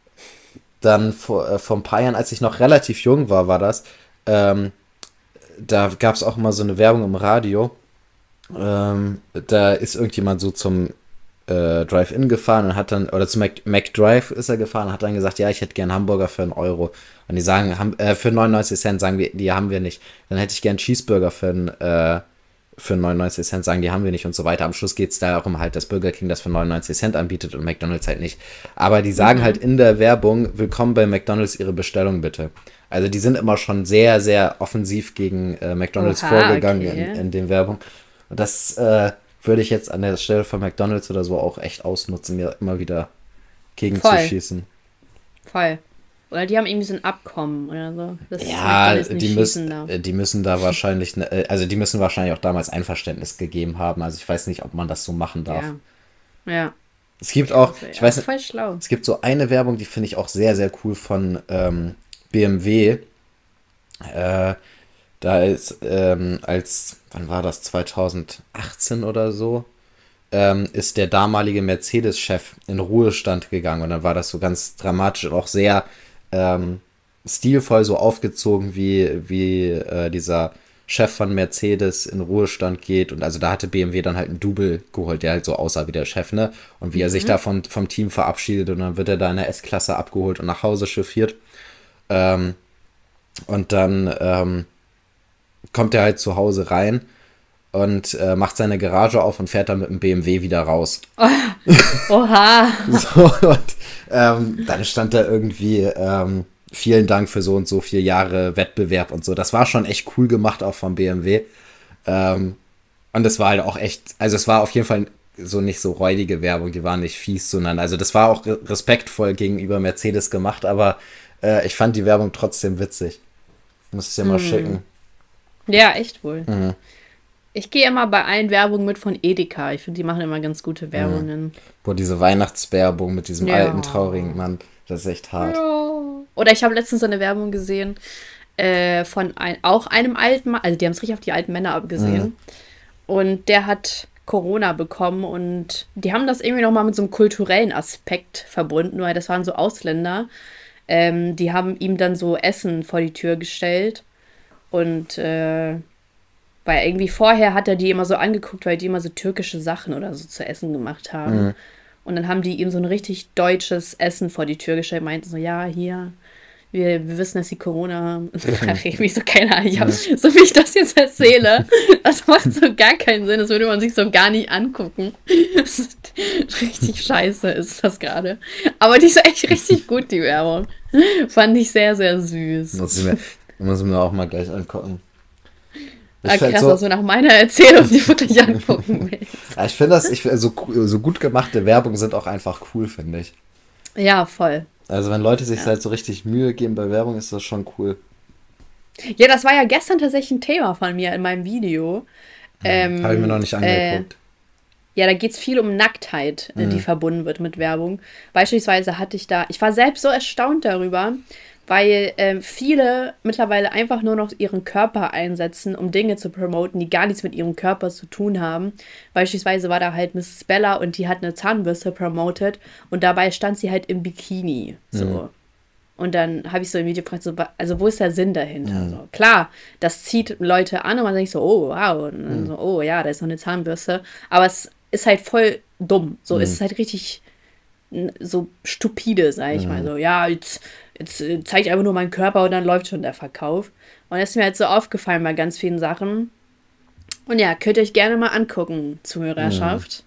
Dann vor, äh, vor ein paar Jahren, als ich noch relativ jung war, war das, ähm, da gab es auch mal so eine Werbung im Radio. Ähm, da ist irgendjemand so zum äh, Drive-In gefahren und hat dann, oder zu Mac, McDrive ist er gefahren und hat dann gesagt, ja, ich hätte gern Hamburger für einen Euro. Und die sagen, haben, äh, für 99 Cent sagen wir, die haben wir nicht. Dann hätte ich gern Cheeseburger für einen, äh, für 99 Cent, sagen die haben wir nicht und so weiter. Am Schluss geht es darum halt, dass Burger King das für 99 Cent anbietet und McDonalds halt nicht. Aber die sagen mhm. halt in der Werbung, willkommen bei McDonalds, ihre Bestellung bitte. Also die sind immer schon sehr, sehr offensiv gegen äh, McDonalds Oha, vorgegangen okay. in, in den Werbung. Und das äh, würde ich jetzt an der Stelle von McDonalds oder so auch echt ausnutzen, mir immer wieder gegen Voll. Voll. Oder die haben irgendwie so ein Abkommen oder so. ja, die müssen, äh, die müssen da wahrscheinlich, ne, äh, also die müssen wahrscheinlich auch damals Einverständnis gegeben haben. Also ich weiß nicht, ob man das so machen darf. Ja. ja. Es gibt auch, also, ich ja, weiß nicht, schlau. es gibt so eine Werbung, die finde ich auch sehr, sehr cool von ähm, BMW. Äh, da ist ähm, als, wann war das, 2018 oder so, ähm, ist der damalige Mercedes-Chef in Ruhestand gegangen und dann war das so ganz dramatisch und auch sehr ähm, stilvoll so aufgezogen, wie, wie äh, dieser Chef von Mercedes in Ruhestand geht. Und also da hatte BMW dann halt einen Double geholt, der halt so aussah wie der Chef, ne? Und wie mhm. er sich mhm. da von, vom Team verabschiedet und dann wird er da in der S-Klasse abgeholt und nach Hause chauffiert. Ähm, und dann ähm, kommt er halt zu Hause rein und äh, macht seine Garage auf und fährt dann mit dem BMW wieder raus. Oh, oha. so, und ähm, dann stand da irgendwie, ähm, vielen Dank für so und so vier Jahre Wettbewerb und so. Das war schon echt cool gemacht auch vom BMW. Ähm, und es war halt auch echt, also es war auf jeden Fall so nicht so räudige Werbung, die war nicht fies, sondern also das war auch respektvoll gegenüber Mercedes gemacht, aber äh, ich fand die Werbung trotzdem witzig. Muss ich dir mal mm. schicken. Ja, echt wohl. Mhm. Ich gehe immer bei allen Werbungen mit von Edeka. Ich finde, die machen immer ganz gute Werbungen. Mhm. Boah, diese Weihnachtswerbung mit diesem ja. alten, traurigen Mann, das ist echt hart. Ja. Oder ich habe letztens so eine Werbung gesehen äh, von ein, auch einem alten Mann. Also, die haben es richtig auf die alten Männer abgesehen. Mhm. Und der hat Corona bekommen und die haben das irgendwie nochmal mit so einem kulturellen Aspekt verbunden, weil das waren so Ausländer. Ähm, die haben ihm dann so Essen vor die Tür gestellt und äh, weil irgendwie vorher hat er die immer so angeguckt, weil die immer so türkische Sachen oder so zu essen gemacht haben. Mhm. Und dann haben die ihm so ein richtig deutsches Essen vor die Tür gestellt, meinten so, ja, hier, wir, wir wissen, dass sie Corona haben. Ich mich so, keine Ahnung, ich hab, so wie ich das jetzt erzähle, das macht so gar keinen Sinn, das würde man sich so gar nicht angucken. richtig scheiße ist das gerade. Aber die ist echt richtig gut, die Werbung. Fand ich sehr, sehr süß. Muss ich mir, auch mal gleich angucken. Ich ah, krass, so, dass du nach meiner Erzählung die wirklich angucken willst. Ja, ich finde das, ich, so, so gut gemachte Werbung sind auch einfach cool, finde ich. Ja, voll. Also wenn Leute sich ja. halt so richtig Mühe geben bei Werbung, ist das schon cool. Ja, das war ja gestern tatsächlich ein Thema von mir in meinem Video. Hm, ähm, Habe ich mir noch nicht angeguckt. Äh, ja, da geht es viel um Nacktheit, mhm. die verbunden wird mit Werbung. Beispielsweise hatte ich da, ich war selbst so erstaunt darüber, weil äh, viele mittlerweile einfach nur noch ihren Körper einsetzen, um Dinge zu promoten, die gar nichts mit ihrem Körper zu tun haben. Beispielsweise war da halt Mrs. Bella und die hat eine Zahnbürste promotet und dabei stand sie halt im Bikini. So. Mhm. Und dann habe ich so im Video gefragt, so, also wo ist der Sinn dahinter? Mhm. So, klar, das zieht Leute an und man denkt so, oh wow, und dann mhm. so, oh ja, da ist noch eine Zahnbürste. Aber es ist halt voll dumm. So, es ist halt richtig so stupide, sag ich mal. So, ja, jetzt jetzt äh, zeige ich einfach nur meinen Körper und dann läuft schon der Verkauf. Und das ist mir halt so aufgefallen bei ganz vielen Sachen. Und ja, könnt ihr euch gerne mal angucken, Zuhörerschaft.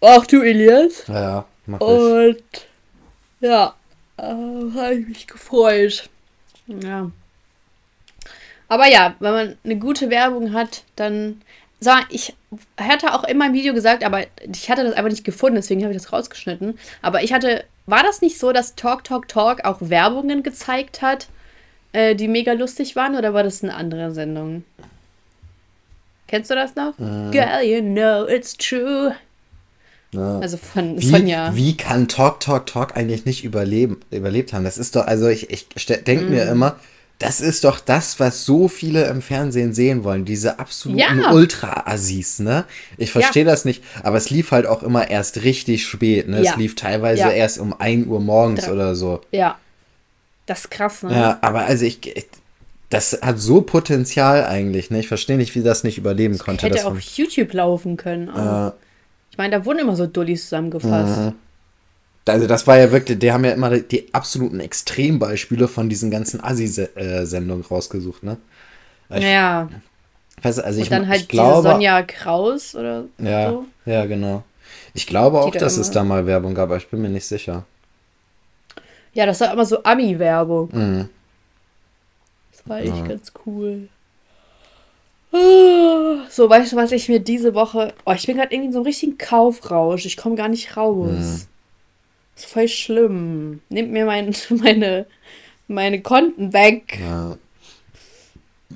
Mhm. Auch du, Elias. Ja, ja, mach ich. Und ja, äh, habe ich mich gefreut. Ja. Aber ja, wenn man eine gute Werbung hat, dann. So, ich hatte auch in meinem Video gesagt, aber ich hatte das einfach nicht gefunden, deswegen habe ich das rausgeschnitten. Aber ich hatte war das nicht so, dass Talk Talk Talk auch Werbungen gezeigt hat, äh, die mega lustig waren, oder war das eine andere Sendung? Kennst du das noch? Äh. Girl, you know it's true. Ja. Also von wie, Sonja. Wie kann Talk Talk Talk eigentlich nicht überleben, überlebt haben? Das ist doch, also ich, ich denke mm. mir immer, das ist doch das, was so viele im Fernsehen sehen wollen. Diese absoluten Ja. Ultra-Assis, ne? Ich verstehe Ja. das nicht, aber es lief halt auch immer erst richtig spät, ne? Ja. Es lief teilweise erst um 1 Uhr morgens oder so. Ja. Das ist krass, ne? Ja, aber also ich, ich- das hat so Potenzial eigentlich, ne? Ich verstehe nicht, wie das nicht überleben konnte. Hätte auf YouTube laufen können. Äh, Ich meine, da wurden immer so Dullis zusammengefasst. Mhm. Also das war ja wirklich, die haben ja immer die, absoluten Extrembeispiele von diesen ganzen Assi-Sendungen rausgesucht, ne? Ich, Ja. weiß, also ich, Und dann halt ich glaube, diese Sonja Kraus oder ja, so. ja, genau. Ich glaube auch, da dass es da mal Werbung gab, aber ich bin mir nicht sicher. Ja, das war immer so Ami-Werbung. Mhm. Das war echt ganz cool. Ah, So, weißt du, was ich mir diese Woche. Oh, ich bin gerade irgendwie in so einem richtigen Kaufrausch. Ich komme gar nicht raus. Mhm. Das ist voll schlimm. Nehmt mir mein, meine, meine Konten weg. Ja.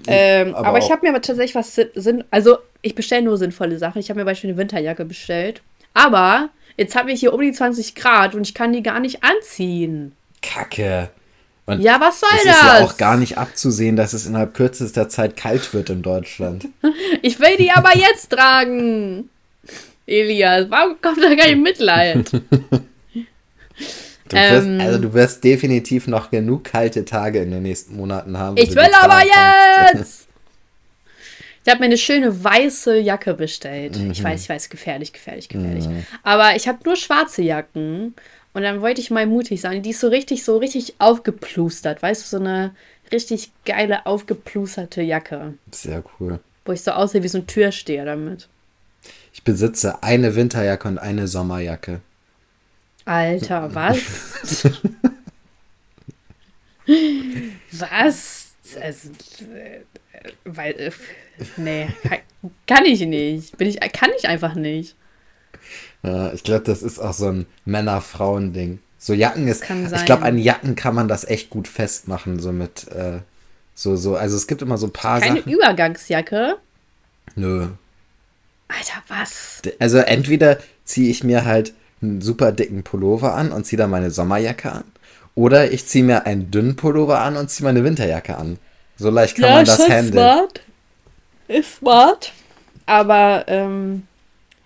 Ähm, aber aber, ich habe mir aber tatsächlich was Sinn. Also, ich bestelle nur sinnvolle Sachen. Ich habe mir beispielsweise eine Winterjacke bestellt. Aber jetzt habe ich hier um die 20 Grad und ich kann die gar nicht anziehen. Kacke. Und Ja, was soll es das? ist ja auch gar nicht abzusehen, dass es innerhalb kürzester Zeit kalt wird in Deutschland. Ich will die aber jetzt tragen. Elias, warum kommt da kein Mitleid? Du wirst, Ähm. also du wirst definitiv noch genug kalte Tage in den nächsten Monaten haben. Ich will aber jetzt! Ich habe mir eine schöne weiße Jacke bestellt. Ich weiß, ich weiß, gefährlich, gefährlich, gefährlich. Aber ich habe nur schwarze Jacken. Und dann wollte ich mal mutig sein. Die ist so richtig, so richtig aufgeplustert. Weißt du, so eine richtig geile, aufgeplusterte Jacke. Sehr cool. Wo ich so aussehe wie so ein Türsteher damit. Ich besitze eine Winterjacke und eine Sommerjacke. Alter, was? was? Also, äh, weil, äh, nee, kann, ich nicht. Bin ich, kann ich einfach nicht. Ja, ich glaube, das ist auch so ein Männer-Frauen-Ding. So Jacken ist. Ich glaube, an Jacken kann man das echt gut festmachen, so mit. Äh, so, so. Also es gibt immer so ein paar Keine Sachen. Übergangsjacke. Nö. Alter, was? Also entweder ziehe ich mir halt einen super dicken Pullover an und ziehe dann meine Sommerjacke an. Oder ich ziehe mir einen dünnen Pullover an und ziehe meine Winterjacke an. So leicht kann man das handeln. smart. Ist smart. Aber, ähm,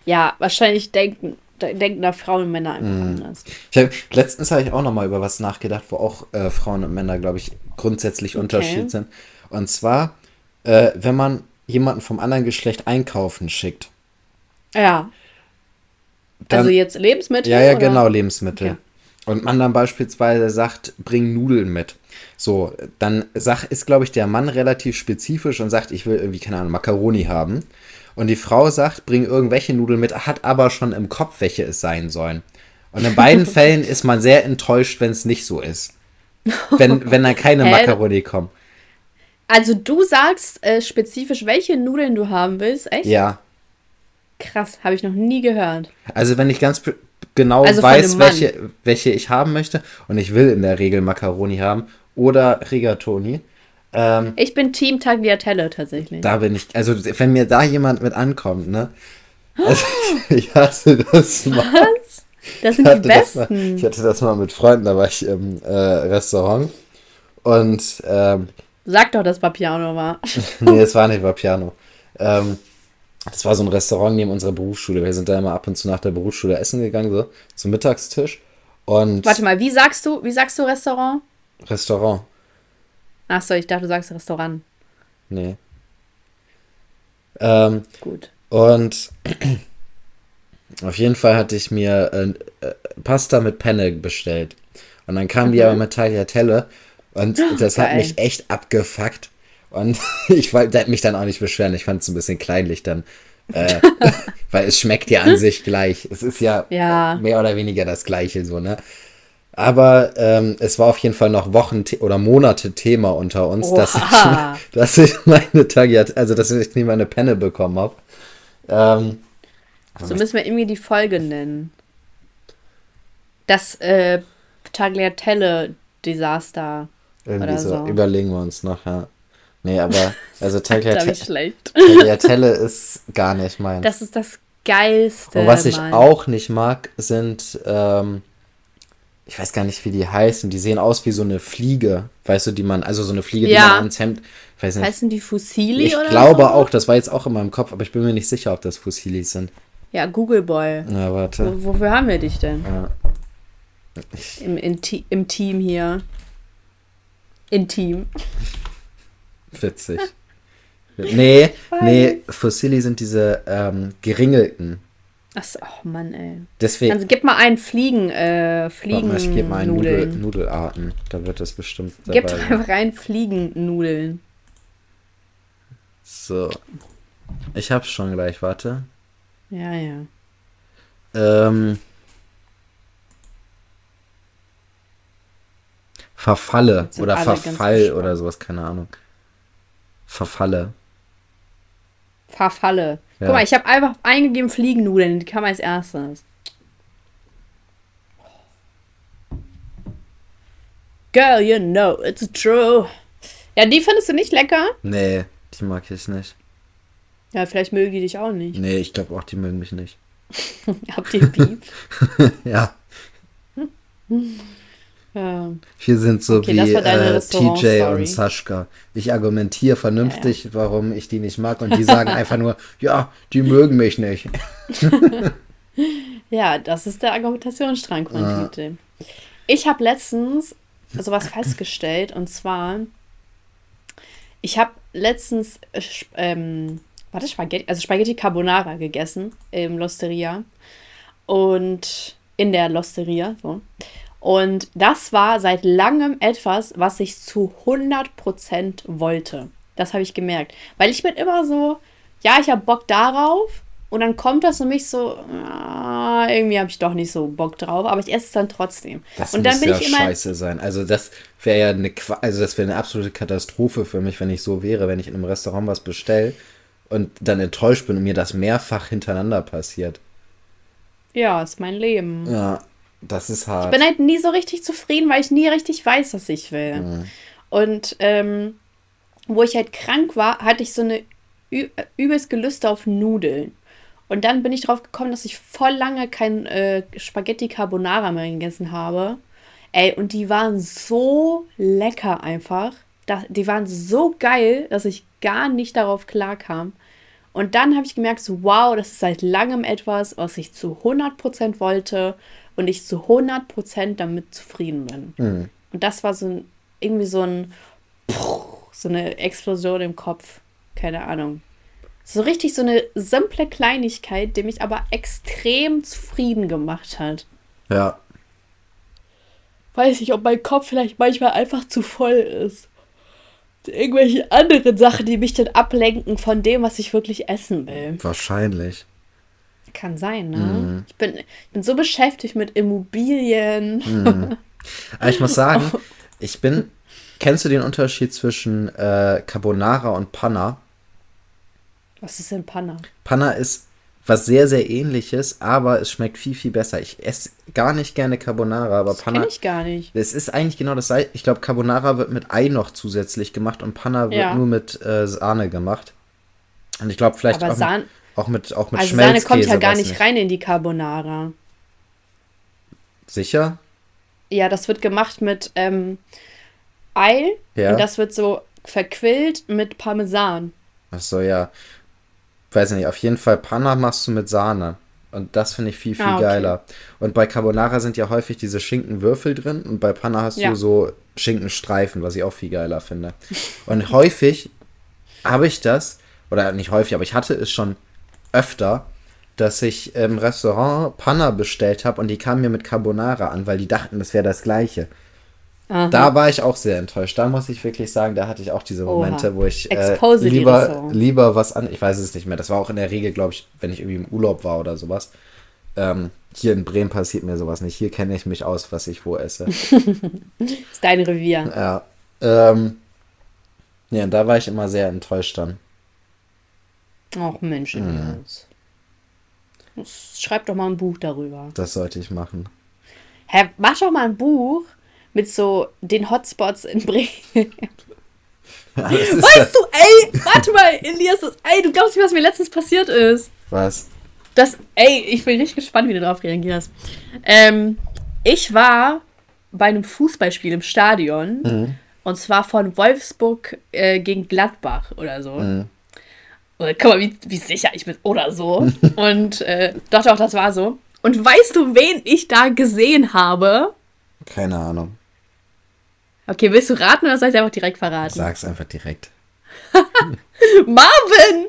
ja, wahrscheinlich denken, de- denken da Frauen und Männer einfach Mhm. anders. Hab, letztens habe ich auch noch mal über was nachgedacht, wo auch äh, Frauen und Männer, glaube ich, grundsätzlich Unterschied sind. Und zwar, äh, wenn man jemanden vom anderen Geschlecht einkaufen schickt. Ja. Dann, also jetzt Lebensmittel? ja, ja, oder? genau, Lebensmittel. Okay. Und man dann beispielsweise sagt, bring Nudeln mit. So, dann sag, ist, glaube ich, der Mann relativ spezifisch und sagt, ich will irgendwie, keine Ahnung, Macaroni haben. Und die Frau sagt, bring irgendwelche Nudeln mit, hat aber schon im Kopf, welche es sein sollen. Und in beiden Fällen ist man sehr enttäuscht, wenn es nicht so ist. Wenn, wenn dann keine? Macaroni kommen. Also du sagst äh, spezifisch, welche Nudeln du haben willst, echt? Ja. Krass, habe ich noch nie gehört. Also wenn ich ganz genau Also weiß, welche, welche ich haben möchte, und ich will in der Regel Macaroni haben oder Rigatoni, ähm, Ich bin Team Tagliatelle tatsächlich. Da bin ich, also wenn mir da jemand mit ankommt, ne? Also, ich hatte das mal. das Ich sind die das, mal, besten. ich hatte das mal mit Freunden, da war ich im äh, Restaurant. Und, ähm, Sag doch, dass Papiano war. nee, es war nicht Vapiano. Ähm, das war so ein Restaurant neben unserer Berufsschule. Wir sind da immer ab und zu nach der Berufsschule essen gegangen, so zum Mittagstisch. Und Warte mal, wie sagst du, wie sagst du Restaurant? Restaurant. Achso, ich dachte, du sagst Restaurant. Nee. Ähm, Gut. Und auf jeden Fall hatte ich mir äh, äh, Pasta mit Penne bestellt. Und dann kam die aber mit Tagliatelle. Und das hat geil. mich echt abgefuckt. Und ich wollte mich dann auch nicht beschweren. Ich fand es ein bisschen kleinlich dann. Äh, weil es schmeckt ja an sich gleich. Es ist ja, Ja. mehr oder weniger das Gleiche so, ne? Aber ähm, es war auf jeden Fall noch Wochen oder Monate Thema unter uns, dass ich, dass ich meine Tagliatelle, also dass ich nie meine Penne bekommen habe. Ähm, So müssen wir irgendwie die Folge nennen. Das äh, Tagliatelle-Desaster. irgendwie so. so. Überlegen wir uns noch, ja. Nee, aber, also Tagliatelle, ich. Tagliatelle ist gar nicht mein. Das ist das Geilste. Und was ich Mann. auch nicht mag, sind ähm, ich weiß gar nicht, wie die heißen. Die sehen aus wie so eine Fliege, weißt du, die man, also so eine Fliege, die Ja. man ans Hemd, ich weiß nicht. Heißen die Fusilli Ich oder glaube so? auch, das war jetzt auch in meinem Kopf, aber ich bin mir nicht sicher, ob das Fusilis sind. Ja, Google Boy. Na, warte. Wo, wofür haben wir dich denn? Ja. Ich, Im, in, Im Team hier. Intim. Witzig. nee, nee, Fusilli sind diese ähm, geringelten. Achso, oh Mann, ey. Deswegen, Also gib mal einen Fliegen, äh, Fliegen mal, ich gebe mal einen Nudel. Nudelarten. Da wird das bestimmt Gib dabei. einfach rein Fliegennudeln. So. Ich hab's schon gleich, warte. Ja, ja. Ähm. Verfalle oder Verfall oder sowas, keine Ahnung. Verfalle. Verfalle. Ja. Guck mal, ich habe einfach eingegeben Fliegennudeln, die kam als erstes. Girl, you know it's true. Ja, die findest du nicht lecker? Nee, die mag ich nicht. Ja, vielleicht mögen die dich auch nicht. Nee, ich glaube auch, die mögen mich nicht. Habt ihr Beef? ja, ja. wir sind so Okay, wie äh. TJ und Sascha. Ich argumentiere vernünftig, warum ich die nicht mag und die sagen einfach nur, ja, die mögen mich nicht. Ja, das ist der Argumentationsstrang von TJ. Ich habe letztens sowas festgestellt und zwar, ich habe letztens äh, ähm, warte, Spaghetti, also Spaghetti Carbonara gegessen im Losteria und in der Losteria, so. Und das war seit langem etwas, was ich zu 100% wollte. Das habe ich gemerkt. Weil ich bin immer so, ja, ich habe Bock darauf. Und dann kommt das für mich so, ah, irgendwie habe ich doch nicht so Bock drauf. Aber ich esse es dann trotzdem. Das und dann muss bin ja ich immer, scheiße sein. Also das wäre ja eine, also das wäre eine absolute Katastrophe für mich, wenn ich so wäre, wenn ich in einem Restaurant was bestelle und dann enttäuscht bin und mir das mehrfach hintereinander passiert. ja, ist mein Leben. Ja, das ist hart. Ich bin halt nie so richtig zufrieden, weil ich nie richtig weiß, was ich will. Mhm. Und ähm, wo ich halt krank war, hatte ich so eine äh, übelst Gelüste auf Nudeln. Und dann bin ich drauf gekommen, dass ich voll lange kein äh, Spaghetti Carbonara mehr gegessen habe. Ey, und die waren so lecker einfach. Da, die waren so geil, dass ich gar nicht darauf klarkam. Und dann habe ich gemerkt, so, wow, das ist seit langem etwas, was ich zu 100% wollte und ich zu 100% damit zufrieden bin. Mhm. Und das war so ein, irgendwie so ein, so eine Explosion im Kopf. Keine Ahnung. So richtig so eine simple Kleinigkeit, die mich aber extrem zufrieden gemacht hat. Ja, Weiß nicht, ob mein Kopf vielleicht manchmal einfach zu voll ist. Irgendwelche anderen Sachen, die mich dann ablenken von dem, was ich wirklich essen will. wahrscheinlich. Kann sein, ne? Ich, bin, ich bin so beschäftigt mit Immobilien. Aber ich muss sagen, ich bin. Kennst du den Unterschied zwischen äh, Carbonara und Panna? Was ist denn Panna? Panna ist was sehr, sehr ähnliches, aber es schmeckt viel, viel besser. Ich esse gar nicht gerne Carbonara, aber Das Panna. kenne ich gar nicht. Es ist eigentlich genau das. Ich glaube, Carbonara wird mit Ei noch zusätzlich gemacht und Panna wird Ja. nur mit äh, Sahne gemacht. Und ich glaube, vielleicht Aber auch, Sahne, auch mit auch mit also Sahne kommt ja gar weiß nicht rein in die Carbonara. Sicher? Ja, das wird gemacht mit ähm, Ei Ja. und das wird so verquillt mit Parmesan. Ach so, ja. Weiß nicht, auf jeden Fall Panna machst du mit Sahne. Und das finde ich viel, viel Ah, okay. geiler. Und bei Carbonara sind ja häufig diese Schinkenwürfel drin und bei Panna hast Ja. du so Schinkenstreifen, was ich auch viel geiler finde. Und häufig habe ich das, oder nicht häufig, aber ich hatte es schon öfter, dass ich im Restaurant Panna bestellt habe und die kamen mir mit Carbonara an, weil die dachten, das wäre das gleiche. Aha. Da war ich auch sehr enttäuscht. Da muss ich wirklich sagen, da hatte ich auch diese Oha. Momente, wo ich äh, lieber, lieber was an. Ich weiß es nicht mehr. Das war auch in der Regel, glaube ich, wenn ich irgendwie im Urlaub war oder sowas. Ähm, hier in Bremen passiert mir sowas nicht. Hier kenne ich mich aus, was ich wo esse. ist dein Revier. ja. Ähm, ja, da war ich immer sehr enttäuscht dann. Ach Mensch, Mhm. Schreib doch mal ein Buch darüber. Das sollte ich machen. Hä, mach doch mal ein Buch mit so den Hotspots in Bremen. Weißt du, ey, warte mal, Elias, das, ey, du glaubst nicht, was mir letztens passiert ist. was? Das, ey, ich bin richtig gespannt, wie du darauf reagierst. Ähm, ich war bei einem Fußballspiel im Stadion. Mhm. Und zwar von Wolfsburg äh, gegen Gladbach oder so. Oder, guck mal, wie, wie sicher ich bin. Oder so. Und äh, doch, doch, das war so. Und weißt du, wen ich da gesehen habe? Keine Ahnung. Okay, willst du raten oder soll ich es einfach direkt verraten? Sag's einfach direkt. Marvin!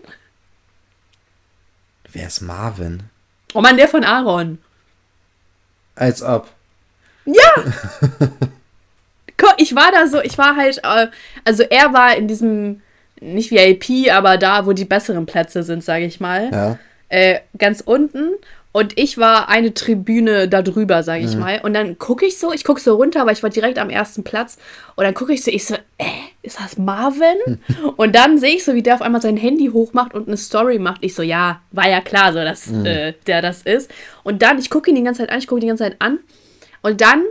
Wer ist Marvin? Oh Mann, der von Aaron. Als ob. Guck, Ich war da so, ich war halt, äh, also er war in diesem, nicht VIP, aber da, wo die besseren Plätze sind, sage ich mal. Ja. äh, ganz unten und ich war eine Tribüne da drüber, sage ich mal. Und dann gucke ich so, ich gucke so runter, weil ich war direkt am ersten Platz. Und dann gucke ich so, ich so, äh, ist das Marvin? und dann sehe ich so, wie der auf einmal sein Handy hochmacht und eine Story macht. Ich so, ja, war ja klar, so dass äh, der das ist. Und dann, ich gucke ihn die ganze Zeit an, ich gucke ihn die ganze Zeit an. Und dann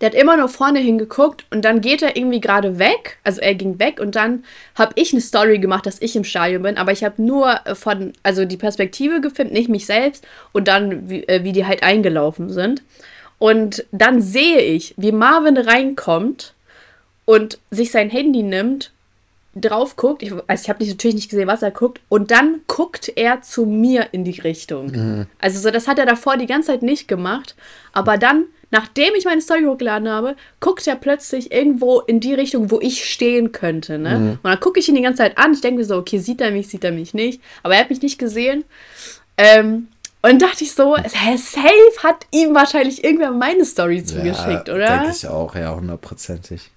der hat immer nur vorne hingeguckt und dann geht er irgendwie gerade weg. Also er ging weg und dann habe ich eine Story gemacht, dass ich im Stadion bin, aber ich habe nur äh, von, also die Perspektive gefilmt, nicht mich selbst und dann, wie, äh, wie die halt eingelaufen sind. Und dann sehe ich, wie Marvin reinkommt und sich sein Handy nimmt, drauf guckt. Ich, also ich habe natürlich nicht gesehen, was er guckt. Und dann guckt er zu mir in die Richtung. Also so, das hat er davor die ganze Zeit nicht gemacht. Aber dann, nachdem ich meine Story hochgeladen habe, guckt er plötzlich irgendwo in die Richtung, wo ich stehen könnte. Ne? Und dann gucke ich ihn die ganze Zeit an. Ich denke mir so, okay, sieht er mich, sieht er mich nicht. Aber er hat mich nicht gesehen. Ähm, und dachte ich so, safe hat ihm wahrscheinlich irgendwer meine Story zugeschickt, oder? Denke ich auch, ja, hundertprozentig.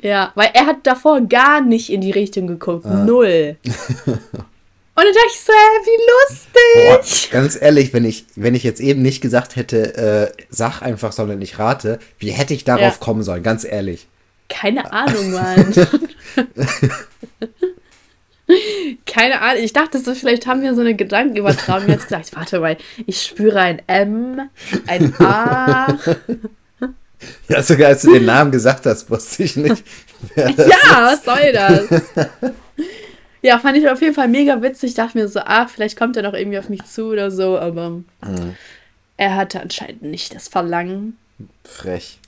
Ja, weil er hat davor gar nicht in die Richtung geguckt. Null. Und dann dachte ich so, hä, wie Boah, lustig. ganz ehrlich, wenn ich, wenn ich jetzt eben nicht gesagt hätte, äh, sag einfach, sondern ich rate, wie hätte ich darauf Ja. kommen sollen? Ganz ehrlich. Keine Ahnung, Mann. Keine Ahnung. Ich dachte so, vielleicht haben wir so eine Gedankenübertragung jetzt gesagt. Warte mal, ich spüre ein M, ein A. Ja, sogar als du den Namen gesagt hast, wusste ich nicht. Ja, was soll das? Ja, fand ich auf jeden Fall mega witzig. Ich dachte mir so, ach, vielleicht kommt er noch irgendwie auf mich zu oder so, aber Mhm. er hatte anscheinend nicht das Verlangen. Frech.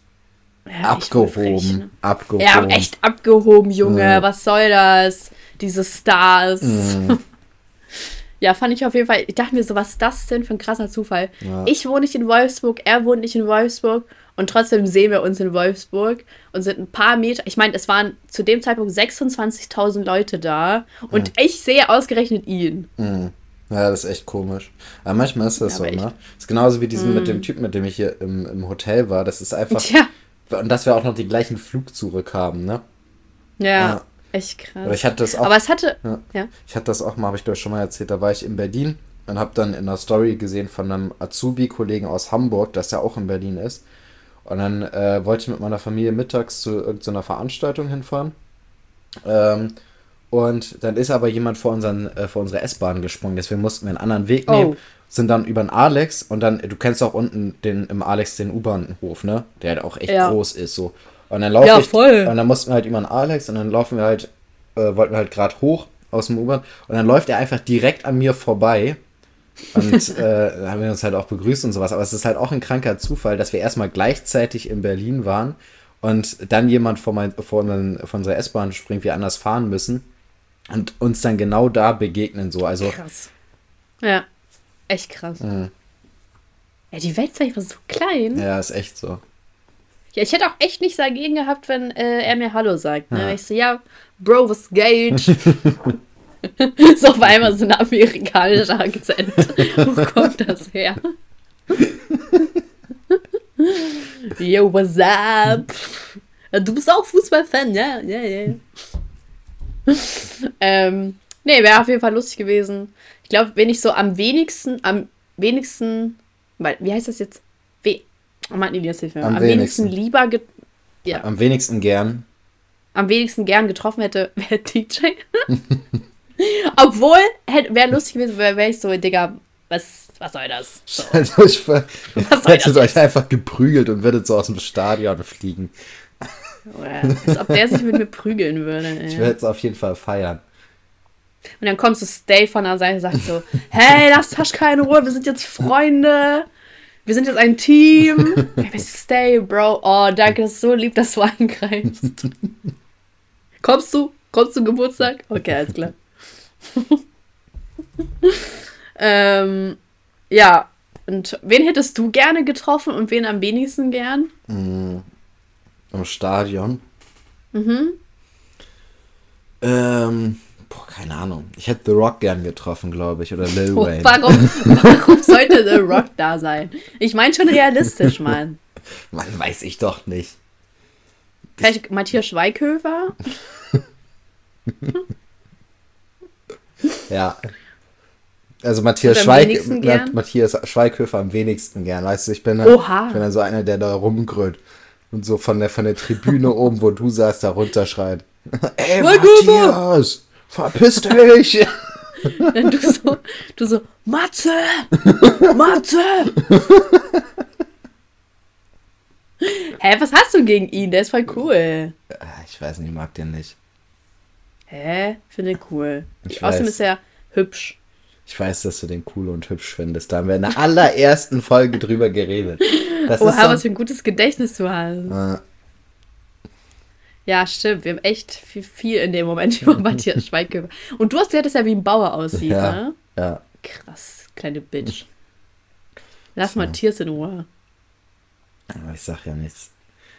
Ja, bin frech, ne? Abgehoben. Abgehoben. Ja, echt abgehoben, Junge. Mhm. Was soll das? Diese Stars. Mhm. Ja, fand ich auf jeden Fall. Ich dachte mir so, was ist das denn für ein krasser Zufall? Ja. Ich wohne nicht in Wolfsburg, er wohnt nicht in Wolfsburg und trotzdem sehen wir uns in Wolfsburg und sind ein paar Meter. Ich meine, es waren zu dem Zeitpunkt 26.000 Leute da und ich sehe ausgerechnet ihn. Mhm. Ja, das ist echt komisch. Aber manchmal ist das Ja, so. Mhm. ne? ist genauso wie diesen mit dem Typen, mit dem ich hier im, im Hotel war. Das ist einfach. Tja, Und dass wir auch noch den gleichen Flug zurückhaben, ne? ja, Ja. echt krass. Aber ich hatte das auch. Aber es hatte. Ja. Ja. Ich hatte das auch mal, habe ich glaube schon mal erzählt, da war ich in Berlin und habe dann in einer Story gesehen von einem Azubi-Kollegen aus Hamburg, dass der auch in Berlin ist. Und dann äh, wollte ich mit meiner Familie mittags zu irgendeiner Veranstaltung hinfahren. Ähm, und dann ist aber jemand vor, unseren, äh, vor unsere S-Bahn gesprungen, deswegen mussten wir einen anderen Weg nehmen. Oh. Sind dann über den Alex und dann, du kennst auch unten den, im Alex den U-Bahnhof, ne? Der halt auch echt Ja. groß ist, so. Und dann laufe Ja, ich, voll. und dann mussten wir halt über den Alex und dann laufen wir halt, äh, wollten wir halt gerade hoch aus dem U-Bahn und dann läuft er einfach direkt an mir vorbei. Und äh, haben wir uns halt auch begrüßt und sowas. Aber es ist halt auch ein kranker Zufall, dass wir erstmal gleichzeitig in Berlin waren und dann jemand vor, mein, vor, unseren, vor unserer S-Bahn springt, wir anders fahren müssen und uns dann genau da begegnen. So. Also, Krass. Ja, echt krass. Mhm. Ja, die Welt ist einfach so klein. ja, ist echt so. Ja, ich hätte auch echt nichts dagegen gehabt, wenn äh, er mir Hallo sagt. Ne? Ja. Ich so, ja, Bro, was geht? so auf einmal so ein amerikanischer Akzent. Wo kommt das her? Yo, what's up? Du bist auch Fußballfan, ja? Ja, ja. ähm, nee, wäre auf jeden Fall lustig gewesen. Ich glaube, wenn ich so am wenigsten, am wenigsten, weil- wie heißt das jetzt? We oh Mann, Elias, hilf mir. Am Am, wenigsten. wenigsten. lieber, ja, Am wenigsten gern. am wenigsten gern getroffen hätte, wäre DJ. Obwohl, wäre lustig gewesen, wäre wär ich so, Digga, was, was soll das? So. Also ich hättet euch einfach geprügelt und würdet so aus dem Stadion fliegen. Oder, als ob der sich mit mir prügeln würde. Ich Ey. werde es auf jeden Fall feiern. Und dann kommt so Stay von der Seite und sagt so, hey, lass Taschka in Ruhe, wir sind jetzt Freunde. Wir sind jetzt ein Team. Stay, Bro. Oh, danke, das ist so lieb, dass du eingreifst. Kommst du? Kommst du Geburtstag? Okay, alles klar. ähm, ja, und wen hättest du gerne getroffen und wen am wenigsten gern? Mm, Im Stadion. Mhm. Ähm, boah, keine Ahnung. Ich hätte The Rock gern getroffen, glaube ich, oder Lil Oh, Wayne. warum, warum sollte The Rock da sein? Ich meine schon realistisch, Mann. Mann, weiß ich doch nicht. Vielleicht Matthias Schweighöfer? Ja. Also Matthias, Schweig, wenigsten Mat- gern? Matthias Schweighöfer am wenigsten gern. Weißt du, ich bin dann, Oha. ich bin dann so einer, der da rumgrölt und so von der, von der Tribüne oben, wo du saßt, da runterschreit. Ey! Matthias, verpiss dich! Und du so, du so, Matze! Matze! Hä, was hast du gegen ihn? Der ist voll cool. Ah, ich weiß nicht, ich mag den nicht. Hä? Finde ich cool. Ich Außerdem weiß. ist er hübsch. Ich weiß, dass du den cool und hübsch findest. Da haben wir in der allerersten Folge drüber geredet. Das Oha, so, was für ein gutes Gedächtnis du hast. äh, Ja, stimmt. Wir haben echt viel, viel in dem Moment über Matthias Schweighöfer. Und du hast gesagt, dass er wie ein Bauer aussieht, ja, ne? ja. Krass, kleine Bitch. Lass Matthias in Ruhe. Aber ich sag ja nichts.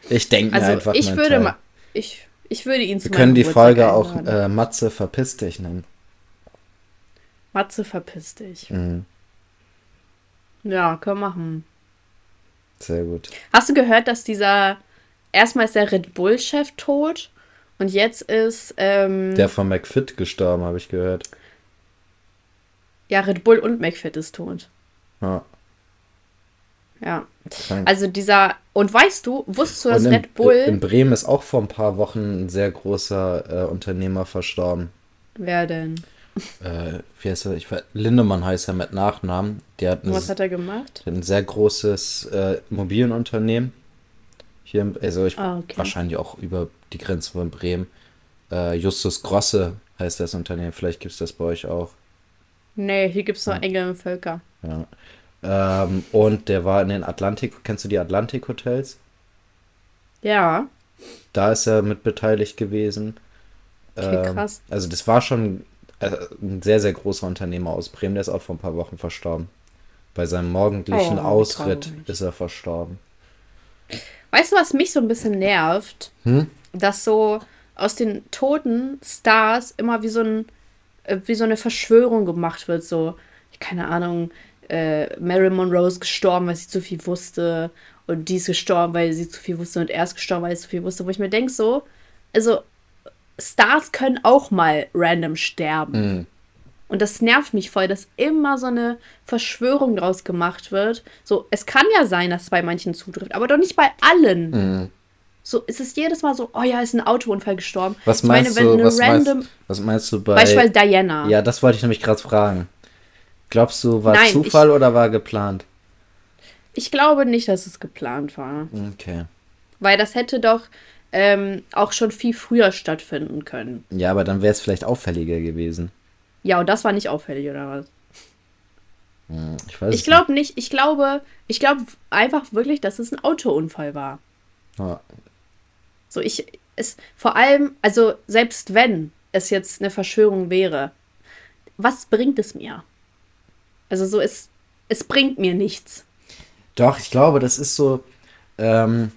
Ich denke Also einfach ich würde mal, ich, ich würde ihn zu Wir können die Folge auch äh, Matze verpiss dich nennen. Matze, verpiss dich. Mhm, Ja, können wir machen. sehr gut. Hast du gehört, dass dieser erstmal ist der Red Bull-Chef tot und jetzt ist ähm, Der von McFit gestorben, habe ich gehört. ja Red Bull und McFit ist tot. Ja, Ja. krank. Also dieser und weißt du, wusstest du, dass Und in, Red Bull in Bremen ist auch vor ein paar Wochen ein sehr großer äh, Unternehmer verstorben. wer denn? Äh, wie heißt er? Ich weiß, Lindemann heißt er mit Nachnamen. Der hat, Und eine, was hat er gemacht? ein sehr großes äh, Immobilienunternehmen. Hier, also ich, Ah, okay. wahrscheinlich auch über die Grenze von Bremen. Äh, Justus Grosse heißt das Unternehmen. Vielleicht gibt es das bei euch auch. Nee, hier gibt es nur enge Völker. Ja. Ähm, und der war in den Atlantik. Kennst du die Atlantik Hotels? Ja, Da ist er mit beteiligt gewesen. okay, Ähm, krass. Also das war schon äh, ein sehr, sehr großer Unternehmer aus Bremen. Der ist auch vor ein paar Wochen verstorben. Bei seinem morgendlichen Oh, Ausritt traurig. ist er verstorben. Weißt du, was mich so ein bisschen nervt? Hm? Dass so aus den toten Stars immer wie so ein äh, wie so eine Verschwörung gemacht wird. So, keine Ahnung, äh, Marilyn Monroe ist gestorben, weil sie zu viel wusste. Und die ist gestorben, weil sie zu viel wusste. Und er ist gestorben, weil er zu viel wusste. Wo ich mir denke, so, also Stars können auch mal random sterben. Hm. Und das nervt mich voll, dass immer so eine Verschwörung draus gemacht wird. So, es kann ja sein, dass es bei manchen zutrifft, aber doch nicht bei allen. Hm. So, es ist jedes Mal so, oh ja, ist ein Autounfall gestorben. Was meine, meinst wenn du, was, meinst, was meinst du bei... Beispiel Diana. Ja, das wollte ich nämlich gerade fragen. Glaubst du, war Nein, Zufall oder war geplant? Ich glaube nicht, dass es geplant war. Okay. Weil das hätte doch ähm, auch schon viel früher stattfinden können. Ja, aber dann wäre es vielleicht auffälliger gewesen. Ja, und das war nicht auffällig, oder was? Hm, Ich weiß Ich glaube nicht. Ich glaube, ich glaube einfach wirklich, dass es ein Autounfall war. Ja. So, ich, es, vor allem, also selbst wenn es jetzt eine Verschwörung wäre, was bringt es mir? Also so, es, es bringt mir nichts. Doch, ich glaube, das ist so, ähm,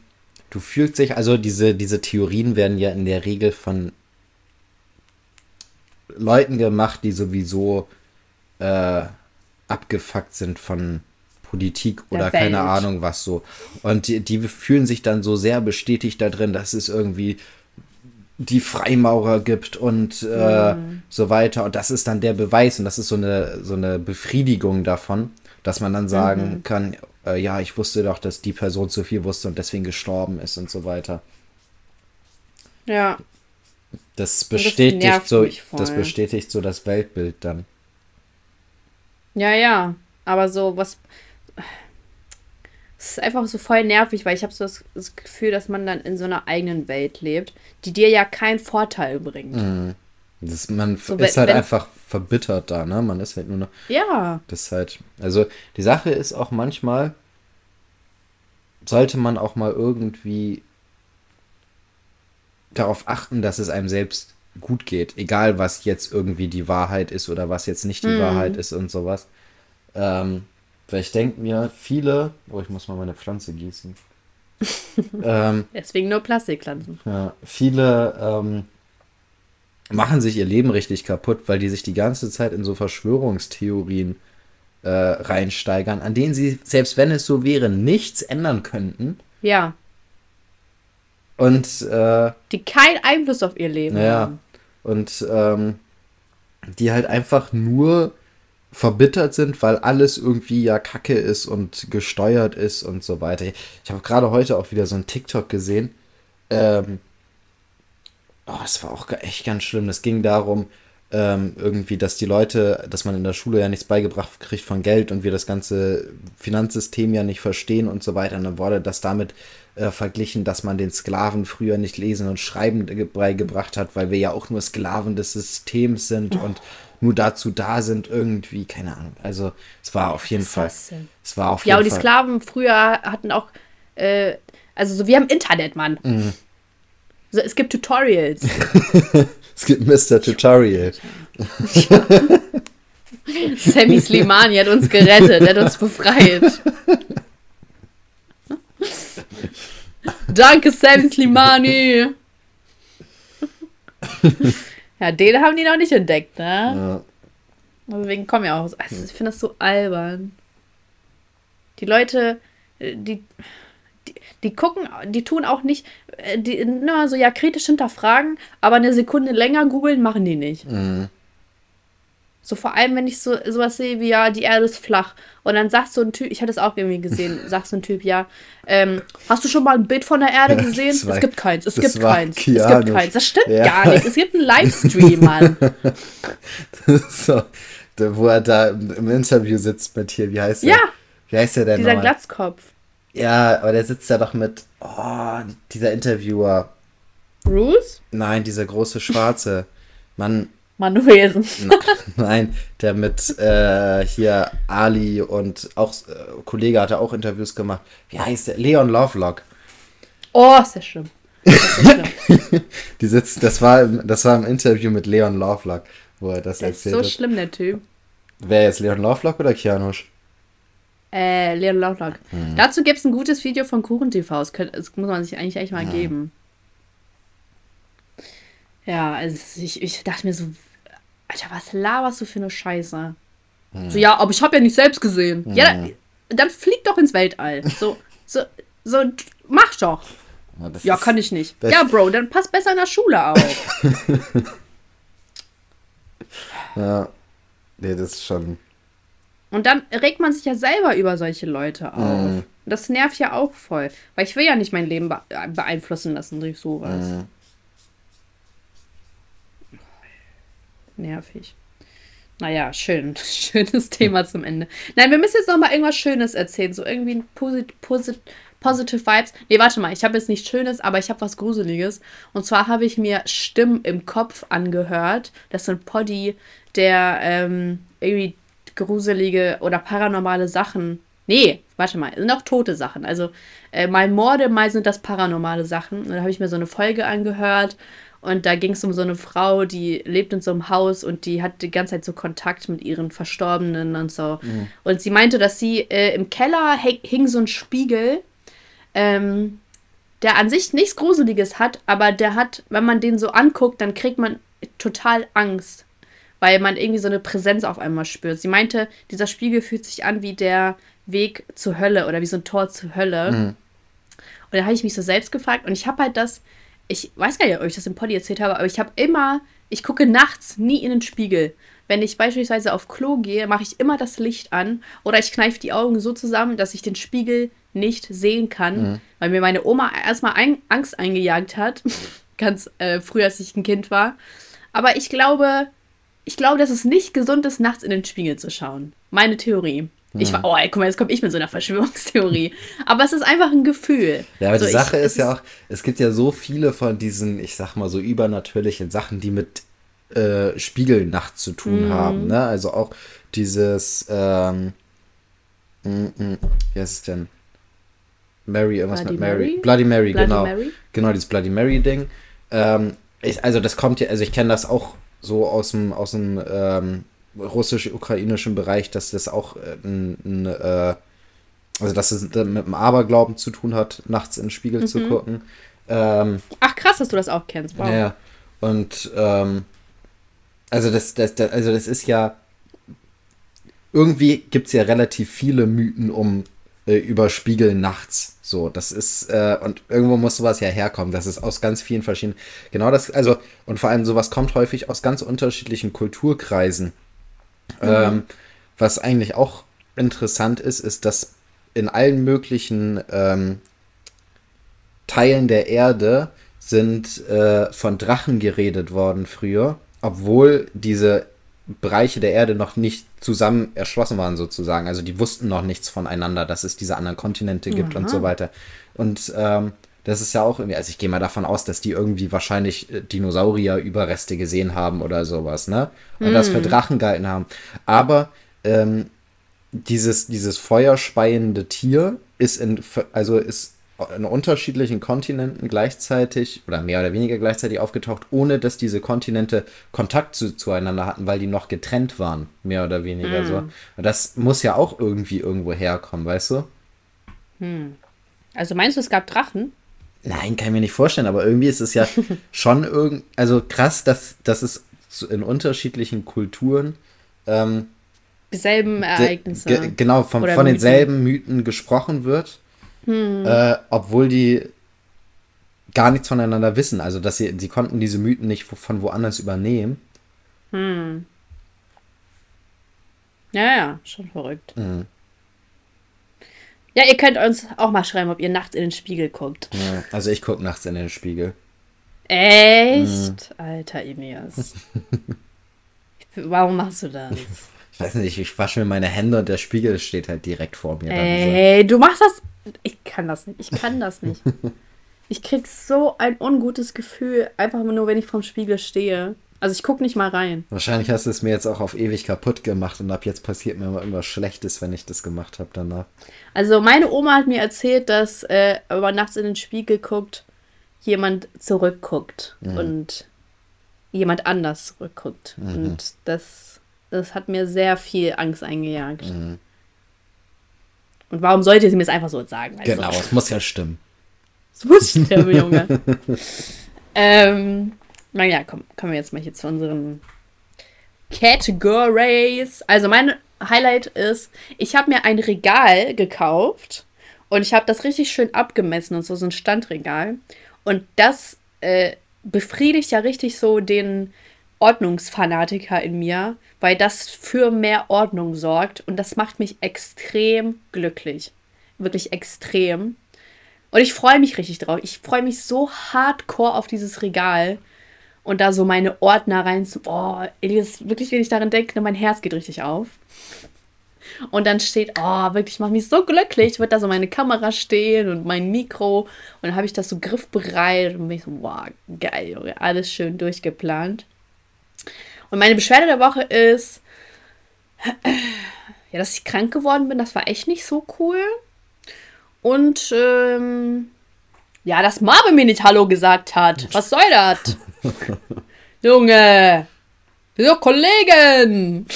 du fühlst dich, also diese, diese Theorien werden ja in der Regel von Leuten gemacht, die sowieso äh, abgefuckt sind von Politik Der oder keine. Ahnung was so. Und die, die fühlen sich dann so sehr bestätigt da drin, dass es irgendwie die Freimaurer gibt und äh, so weiter. Und das ist dann der Beweis und das ist so eine, so eine Befriedigung davon, dass man dann sagen kann, äh, ja, ich wusste doch, dass die Person zu viel wusste und deswegen gestorben ist und so weiter. Ja. Das das bestätigt nervt so, das bestätigt so das Weltbild dann. Ja, ja. Aber so, was. Es ist einfach so voll nervig, weil ich habe so das, das Gefühl, dass man dann in so einer eigenen Welt lebt, die dir ja keinen Vorteil bringt. Das, man So, ist wenn- halt wenn- einfach verbittert da, ne? Man ist halt nur noch. Ja. Das ist halt. Also die Sache ist auch manchmal, sollte man auch mal irgendwie darauf achten, dass es einem selbst gut geht, egal was jetzt irgendwie die Wahrheit ist oder was jetzt nicht die Mhm. Wahrheit ist und sowas. Ähm, weil ich denke mir, viele, oh, ich muss mal meine Pflanze gießen. ähm, Deswegen nur Plastikpflanzen. ja, viele ähm, machen sich ihr Leben richtig kaputt, weil die sich die ganze Zeit in so Verschwörungstheorien äh, reinsteigern, an denen sie, selbst wenn es so wäre, nichts ändern könnten. Ja. Und äh, Die keinen Einfluss auf ihr Leben Naja. haben. und ähm, die halt einfach nur verbittert sind, weil alles irgendwie ja kacke ist und gesteuert ist und so weiter. Ich habe gerade heute auch wieder so ein TikTok gesehen. Ähm, oh, es war auch echt ganz schlimm. Das ging darum, ähm, irgendwie, dass die Leute, dass man in der Schule ja nichts beigebracht kriegt von Geld und wir das ganze Finanzsystem ja nicht verstehen und so weiter. Und dann wurde das damit äh, verglichen, dass man den Sklaven früher nicht lesen und schreiben ge- beigebracht hat, weil wir ja auch nur Sklaven des Systems sind und nur dazu da sind, irgendwie, keine Ahnung. Also es war auf jeden Fall. denn? Es war auf Ja, und jeden die Fall. Sklaven früher hatten auch, äh, also so, wir haben Internet, Mann. Mhm. So, es gibt Tutorials. Es gibt Mr. Tutorial. Sammy Slimani hat uns gerettet, er hat uns befreit. Danke, Sammy Slimani. Ja, den haben die noch nicht entdeckt, ne? Ja. Deswegen kommen ja auch. Also ich finde das so albern. Die Leute, äh, die, die, die gucken, die tun auch nicht, äh, die, na, so ja kritisch hinterfragen, aber eine Sekunde länger googeln machen die nicht. Mhm. So vor allem, wenn ich so sowas sehe wie, ja, die Erde ist flach. Und dann sagt so ein Typ, ich hatte es auch irgendwie gesehen, sagt so ein Typ, ja, ähm, hast du schon mal ein Bild von der Erde gesehen? War- es gibt keins, es gibt keins, es gibt keins. Das stimmt Ja. gar nicht. Es gibt einen Livestream, Mann. so, wo er da im, Interview sitzt mit hier, wie heißt der? Ja. Wie heißt der denn Dieser nochmal? Glatzkopf. Ja, aber der sitzt da doch mit, oh, dieser Interviewer. Bruce? Nein, dieser große Schwarze. Mann, Manuelsen. nein, der mit äh, hier Ali und auch äh, Kollege hatte auch Interviews gemacht. Wie heißt der? Leon Lovelock. Oh, ist ja schlimm. Ist ja schlimm. Die sitzt, das war, im- das war im Interview mit Leon Lovelock, wo er das ist erzählt so hat. schlimm, der Typ. Wer jetzt Leon Lovelock oder Kianusch? Äh, Leon Lovelock. Hm. Dazu gibt es ein gutes Video von Kuchen TV. Das, könnte, das muss man sich eigentlich echt mal geben. Ja, also ich, ich dachte mir so, Alter, was laberst du für eine Scheiße? Hm. So, ja, aber ich habe ja nicht selbst gesehen. Ja, dann, dann flieg doch ins Weltall. So, so, so, mach doch. das Ja, ist- kann ich nicht. Ja, Bro, dann pass besser in der Schule auf. Ja. Nee, das ist schon. Und dann regt man sich ja selber über solche Leute auf. Mhm. Das nervt ja auch voll. Weil ich will ja nicht mein Leben be beeinflussen lassen durch sowas. Mhm. Nervig. Naja, schön. Schönes Thema zum Ende. Nein, wir müssen jetzt noch mal irgendwas Schönes erzählen. So irgendwie ein Posit Posit Positive Vibes. Nee, warte mal. Ich habe jetzt nichts Schönes, aber ich habe was Gruseliges. Und zwar habe ich mir Stimmen im Kopf angehört. Das sind Poddy, der ähm, irgendwie gruselige oder paranormale Sachen. Nee, warte mal. Sind auch tote Sachen. Also äh, mal Morde, mal sind das paranormale Sachen. Und da habe ich mir so eine Folge angehört. Und da ging es um so eine Frau, die lebt in so einem Haus und die hat die ganze Zeit so Kontakt mit ihren Verstorbenen und so. Und sie meinte, dass sie äh, im Keller hing so ein Spiegel, ähm, der an sich nichts Gruseliges hat, aber der hat, wenn man den so anguckt, dann kriegt man total Angst, weil man irgendwie so eine Präsenz auf einmal spürt. Sie meinte, dieser Spiegel fühlt sich an wie der Weg zur Hölle oder wie so ein Tor zur Hölle. Und da habe ich mich so selbst gefragt und ich habe halt das, ich weiß gar nicht, ob ich das im Poddy erzählt habe, aber ich habe immer, ich gucke nachts nie in den Spiegel. Wenn ich beispielsweise auf Klo gehe, mache ich immer das Licht an oder ich kneife die Augen so zusammen, dass ich den Spiegel nicht sehen kann, weil mir meine Oma erstmal ein, Angst eingejagt hat, ganz äh, früh, als ich ein Kind war. Aber ich glaube, ich glaube, dass es nicht gesund ist, nachts in den Spiegel zu schauen. Meine Theorie. Ich war, oh, ey, guck mal, jetzt komme ich mit so einer Verschwörungstheorie. Aber es ist einfach ein Gefühl. Ja, aber So, die ich- Sache es ist ja auch, es gibt ja so viele von diesen, ich sag mal so übernatürlichen Sachen, die mit äh, Spiegelnacht zu tun Mhm. haben. Ne? Also auch dieses, ähm, mm, mm, wie heißt es denn? Mary, irgendwas Bloody mit Mary. Mary. Bloody Mary, Bloody genau. Mary? Genau, dieses Bloody Mary-Ding. Ähm, ich, also das kommt ja, also ich kenne das auch so aus dem, aus dem ähm, russisch-ukrainischen Bereich, dass das auch äh, ein, ein äh, also dass es mit dem Aberglauben zu tun hat, nachts in den Spiegel mhm. zu gucken. Ähm, Ach krass, dass du das auch kennst. Wow. Ja, und ähm, also das, das, das, also das ist ja irgendwie gibt es ja relativ viele Mythen um äh, über Spiegel nachts. So, das ist, äh, und irgendwo muss sowas ja herkommen. Das ist aus ganz vielen verschiedenen. Genau das, also, und vor allem sowas kommt häufig aus ganz unterschiedlichen Kulturkreisen. Mhm. Ähm, was eigentlich auch interessant ist, ist, dass in allen möglichen ähm, Teilen der Erde sind äh, von Drachen geredet worden früher, obwohl diese Bereiche der Erde noch nicht zusammen erschlossen waren sozusagen. Also die wussten noch nichts voneinander, dass es diese anderen Kontinente gibt Aha. und so weiter. Und ähm, das ist ja auch irgendwie, also ich gehe mal davon aus, dass die irgendwie wahrscheinlich äh, Dinosaurier-Überreste gesehen haben oder sowas, ne? Und mm. das für hm. Drachen gehalten haben. Aber ähm, dieses, dieses feuerspeiende Tier ist in, also ist in unterschiedlichen Kontinenten gleichzeitig oder mehr oder weniger gleichzeitig aufgetaucht, ohne dass diese Kontinente Kontakt zu, zueinander hatten, weil die noch getrennt waren, mehr oder weniger mm. so. Und das muss ja auch irgendwie irgendwo herkommen, weißt du? Hm. Also meinst du, es gab Drachen? Nein, kann ich mir nicht vorstellen, aber irgendwie ist es ja schon irgend, also krass, dass, dass es in unterschiedlichen Kulturen ähm, dieselben Ereignisse. genau, von, von denselben Mythen gesprochen wird hm. Äh, obwohl die gar nichts voneinander wissen. Also, dass sie, sie konnten diese Mythen nicht von woanders übernehmen. Hm. Ja, ja, schon verrückt. Mhm. Ja, ihr könnt uns auch mal schreiben, ob ihr nachts in den Spiegel guckt. Ja, also ich gucke nachts in den Spiegel. Echt? Mhm. Alter Ineas. Warum machst du das? Ich weiß nicht, ich wasche mir meine Hände und der Spiegel steht halt direkt vor mir. Ey, du machst das ich kann das nicht. Ich kann das nicht. Ich krieg so ein ungutes Gefühl, einfach nur, wenn ich vorm Spiegel stehe. Also ich gucke nicht mal rein. Wahrscheinlich hast du es mir jetzt auch auf ewig kaputt gemacht und ab jetzt passiert mir immer irgendwas Schlechtes, wenn ich das gemacht habe danach. Also meine Oma hat mir erzählt, dass äh, wenn man nachts in den Spiegel guckt, jemand zurückguckt mhm. und jemand anders zurückguckt. Mhm. Und das, das hat mir sehr viel Angst eingejagt. Mhm. Und warum sollte sie mir das einfach so sagen? Genau, es muss ja stimmen. Es muss stimmen, Junge. ähm, naja, komm, kommen wir jetzt mal hier zu unseren Categories. Also mein Highlight ist, ich habe mir ein Regal gekauft und ich habe das richtig schön abgemessen und so, so ein Standregal. Und das äh, befriedigt ja richtig so den Ordnungsfanatiker in mir, weil das für mehr Ordnung sorgt und das macht mich extrem glücklich. Wirklich extrem. Und ich freue mich richtig drauf. Ich freue mich so hardcore auf dieses Regal und da so meine Ordner rein zu. Boah, Elias, wirklich, wenn ich daran denke, mein Herz geht richtig auf. Und dann steht, oh, wirklich, macht mich so glücklich, wird da so meine Kamera stehen und mein Mikro. Und dann habe ich das so griffbereit und bin ich so, wow, geil, Junge, alles schön durchgeplant. Und meine Beschwerde der Woche ist, ja, dass ich krank geworden bin, das war echt nicht so cool. Und ähm, ja, dass Marbe mir nicht Hallo gesagt hat. Was soll das? Junge! So, Kollegen!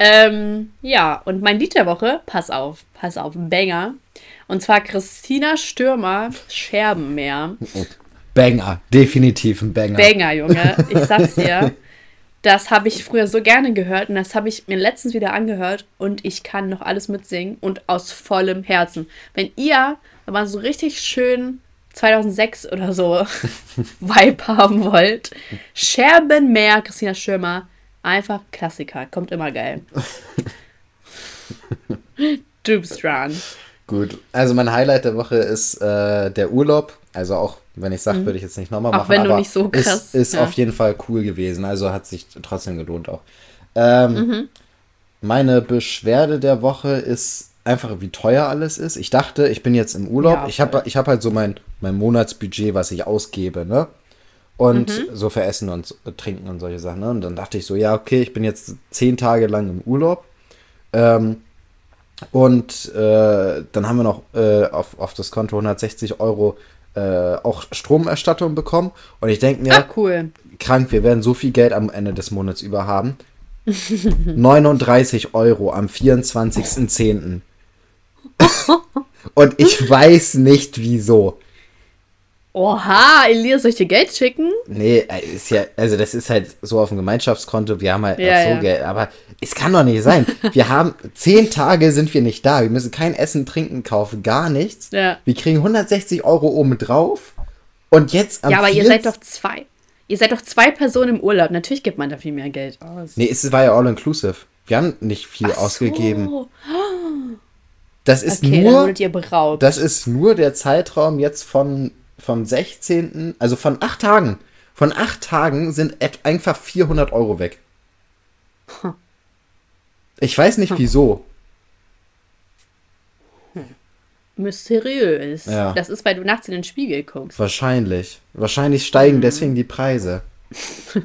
ähm, ja, und mein Lied der Woche, pass auf, pass auf, Banger. Und zwar Christina Stürmer, Scherbenmeer. Banger, definitiv ein Banger. Banger, Junge. Ich sag's dir. das habe ich früher so gerne gehört und das habe ich mir letztens wieder angehört und ich kann noch alles mitsingen und aus vollem Herzen. Wenn ihr aber so richtig schön 2006 oder so Vibe haben wollt, Scherbenmeer, Christina Schirmer, einfach Klassiker, kommt immer geil. du bist dran. Gut, also mein Highlight der Woche ist äh, der Urlaub, also auch wenn ich sage, mhm. würde ich jetzt nicht nochmal machen. Auch wenn du nicht so krass. Ist, ist ja. auf jeden Fall cool gewesen. Also hat sich trotzdem gelohnt auch. Ähm, mhm. Meine Beschwerde der Woche ist einfach, wie teuer alles ist. Ich dachte, ich bin jetzt im Urlaub. Ja, ich habe ich hab halt so mein, mein Monatsbudget, was ich ausgebe, ne? Und mhm. so für Essen und Trinken und solche Sachen. Ne? Und dann dachte ich so, ja, okay, ich bin jetzt zehn Tage lang im Urlaub. Ähm, Und äh, dann haben wir noch äh, auf, auf das Konto 160 Euro äh, auch Stromerstattung bekommen. Und ich denke mir, Ah, cool. krank, wir werden so viel Geld am Ende des Monats über haben. 39 Euro am 24.10. Und ich weiß nicht wieso. Oha, Elias, soll ich dir Geld schicken? Nee, äh, ist ja, also das ist halt so auf dem Gemeinschaftskonto, wir haben halt Ja, so ja. Geld, aber es kann doch nicht sein. Wir haben, zehn Tage sind wir nicht da, wir müssen kein Essen, Trinken kaufen, gar nichts. Ja. Wir kriegen 160 Euro oben drauf und jetzt am Ja, aber ihr 24 seid doch zwei. Ihr seid doch zwei Personen im Urlaub. Natürlich gibt man da viel mehr Geld aus. Nee, es war ja all inclusive. Wir haben nicht viel Ach ausgegeben. So. Das ist Okay, nur, das ist nur der Zeitraum jetzt von, vom 16., also von acht Tagen. Von acht Tagen sind einfach 400 Euro weg. Ich weiß nicht wieso. Mysteriös. Ja. Das ist, weil du nachts in den Spiegel guckst. Wahrscheinlich. Wahrscheinlich steigen deswegen die Preise.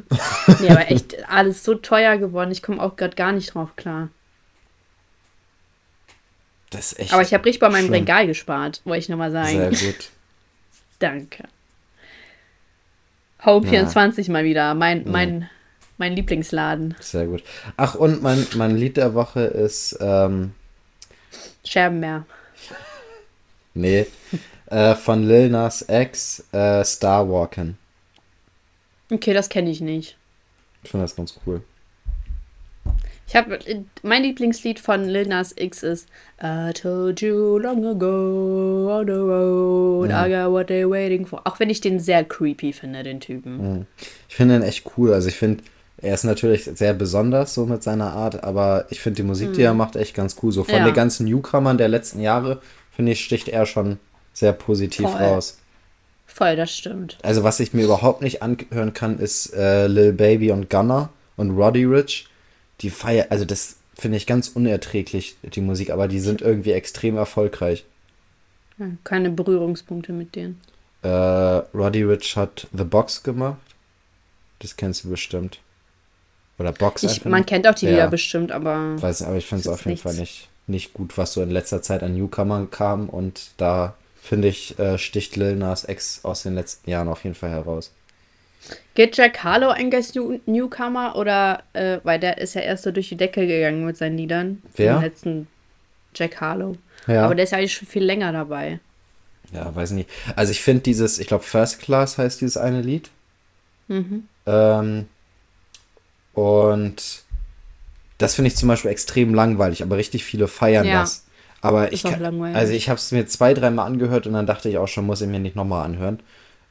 Nee, aber echt alles so teuer geworden. Ich komme auch gerade gar nicht drauf klar. Das ist echt. Aber ich habe richtig bei meinem schlimm. Regal gespart, wollte ich nochmal sagen. Sehr gut. Danke. Home Ja. 24 mal wieder. Mein, mein, mein Lieblingsladen. Sehr gut. Ach, und mein, mein Lied der Woche ist, ähm, Scherbenmeer. nee, äh, von Lil Nas X, äh, Star Walking. Okay, das kenne ich nicht. Ich finde das ganz cool. Ich habe mein Lieblingslied von Lil Nas X ist I told you long ago on the road I got what they're waiting for. Auch wenn ich den sehr creepy finde, den Typen. Ich finde ihn echt cool. Also ich finde, er ist natürlich sehr besonders so mit seiner Art, aber ich finde die Musik, die er macht, echt ganz cool. So von Ja. den ganzen Newcomern der letzten Jahre, finde ich, sticht er schon sehr positiv Voll. raus. Voll, das stimmt. Also was ich mir überhaupt nicht anhören kann, ist äh, Lil Baby und Gunner und Roddy Rich. Die feiern, also das finde ich ganz unerträglich, die Musik, aber die sind irgendwie extrem erfolgreich. Keine Berührungspunkte mit denen. Äh, Roddy Rich hat The Box gemacht. Das kennst du bestimmt. Oder Box Ich, man kennt auch die Ja. Lieder bestimmt, aber Weiß nicht, aber ich finde es auf jeden nichts. Fall nicht, nicht gut, was so in letzter Zeit an Newcomern kam. Und da finde ich, äh, sticht Lil Nas X aus den letzten Jahren auf jeden Fall heraus. Geht Jack Harlow ein als New Newcomer oder, äh, weil der ist ja erst so durch die Decke gegangen mit seinen Liedern. Wer? Im letzten Jack Harlow. Ja. Aber der ist ja eigentlich schon viel länger dabei. Ja, weiß nicht. Also ich finde dieses, ich glaube First Class heißt dieses eine Lied. Mhm. Ähm, und das finde ich zum Beispiel extrem langweilig, aber richtig viele feiern Ja. das. Aber Ist ich auch kann, langweilig. also ich habe es mir zwei, dreimal angehört und dann dachte ich auch schon, muss ich mir nicht nochmal anhören.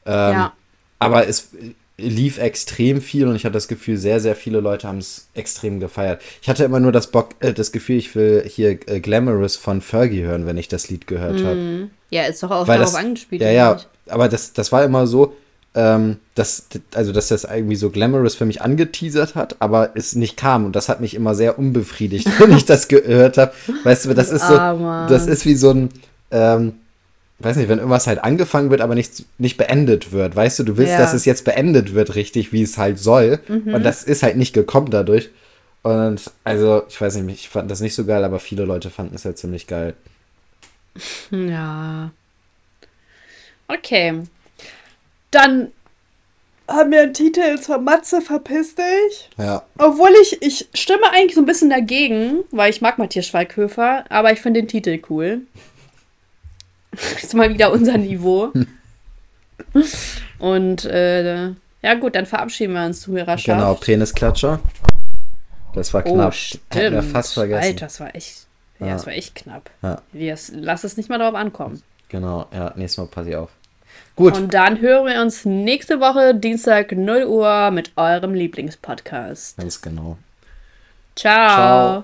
Ähm, Ja. Aber es lief extrem viel und ich hatte das Gefühl, sehr, sehr viele Leute haben es extrem gefeiert. Ich hatte immer nur das, Bock, äh, das Gefühl, ich will hier äh, Glamorous von Fergie hören, wenn ich das Lied gehört habe. Ja, ist doch auch Weil darauf das, angespielt. ja, ja, nicht? aber das, das war immer so, ähm, dass, also, dass das irgendwie so Glamorous für mich angeteasert hat, aber es nicht kam und das hat mich immer sehr unbefriedigt, wenn ich das gehört habe. Weißt du, das ist so, Armer. das ist wie so ein, ähm, weiß nicht, wenn irgendwas halt angefangen wird, aber nicht, nicht beendet wird, weißt du, du willst, Ja. dass es jetzt beendet wird, richtig, wie es halt soll und das ist halt nicht gekommen dadurch. Und also, ich weiß nicht, ich fand das nicht so geil, aber viele Leute fanden es ja ziemlich geil. Ja. Okay. Dann haben wir einen Titel zur Matze, verpiss dich. Ja, Obwohl ich, ich stimme eigentlich so ein bisschen dagegen, weil ich mag Matthias Schweighöfer, aber ich finde den Titel cool. ist mal wieder unser Niveau. Und äh, ja gut, dann verabschieden wir uns, Zuhörerschaft. genau, Penisklatscher. Das war Oh, knapp. stimmt. Hätten wir fast vergessen. Alter, das war echt, ja, Ja. das war echt knapp. Ja. Wir, lass es nicht mal darauf ankommen. Genau, ja, nächstes Mal pass ich auf. Gut, Und dann hören wir uns nächste Woche, Dienstag 0 Uhr, mit eurem Lieblingspodcast. ganz genau. Ciao. Ciao.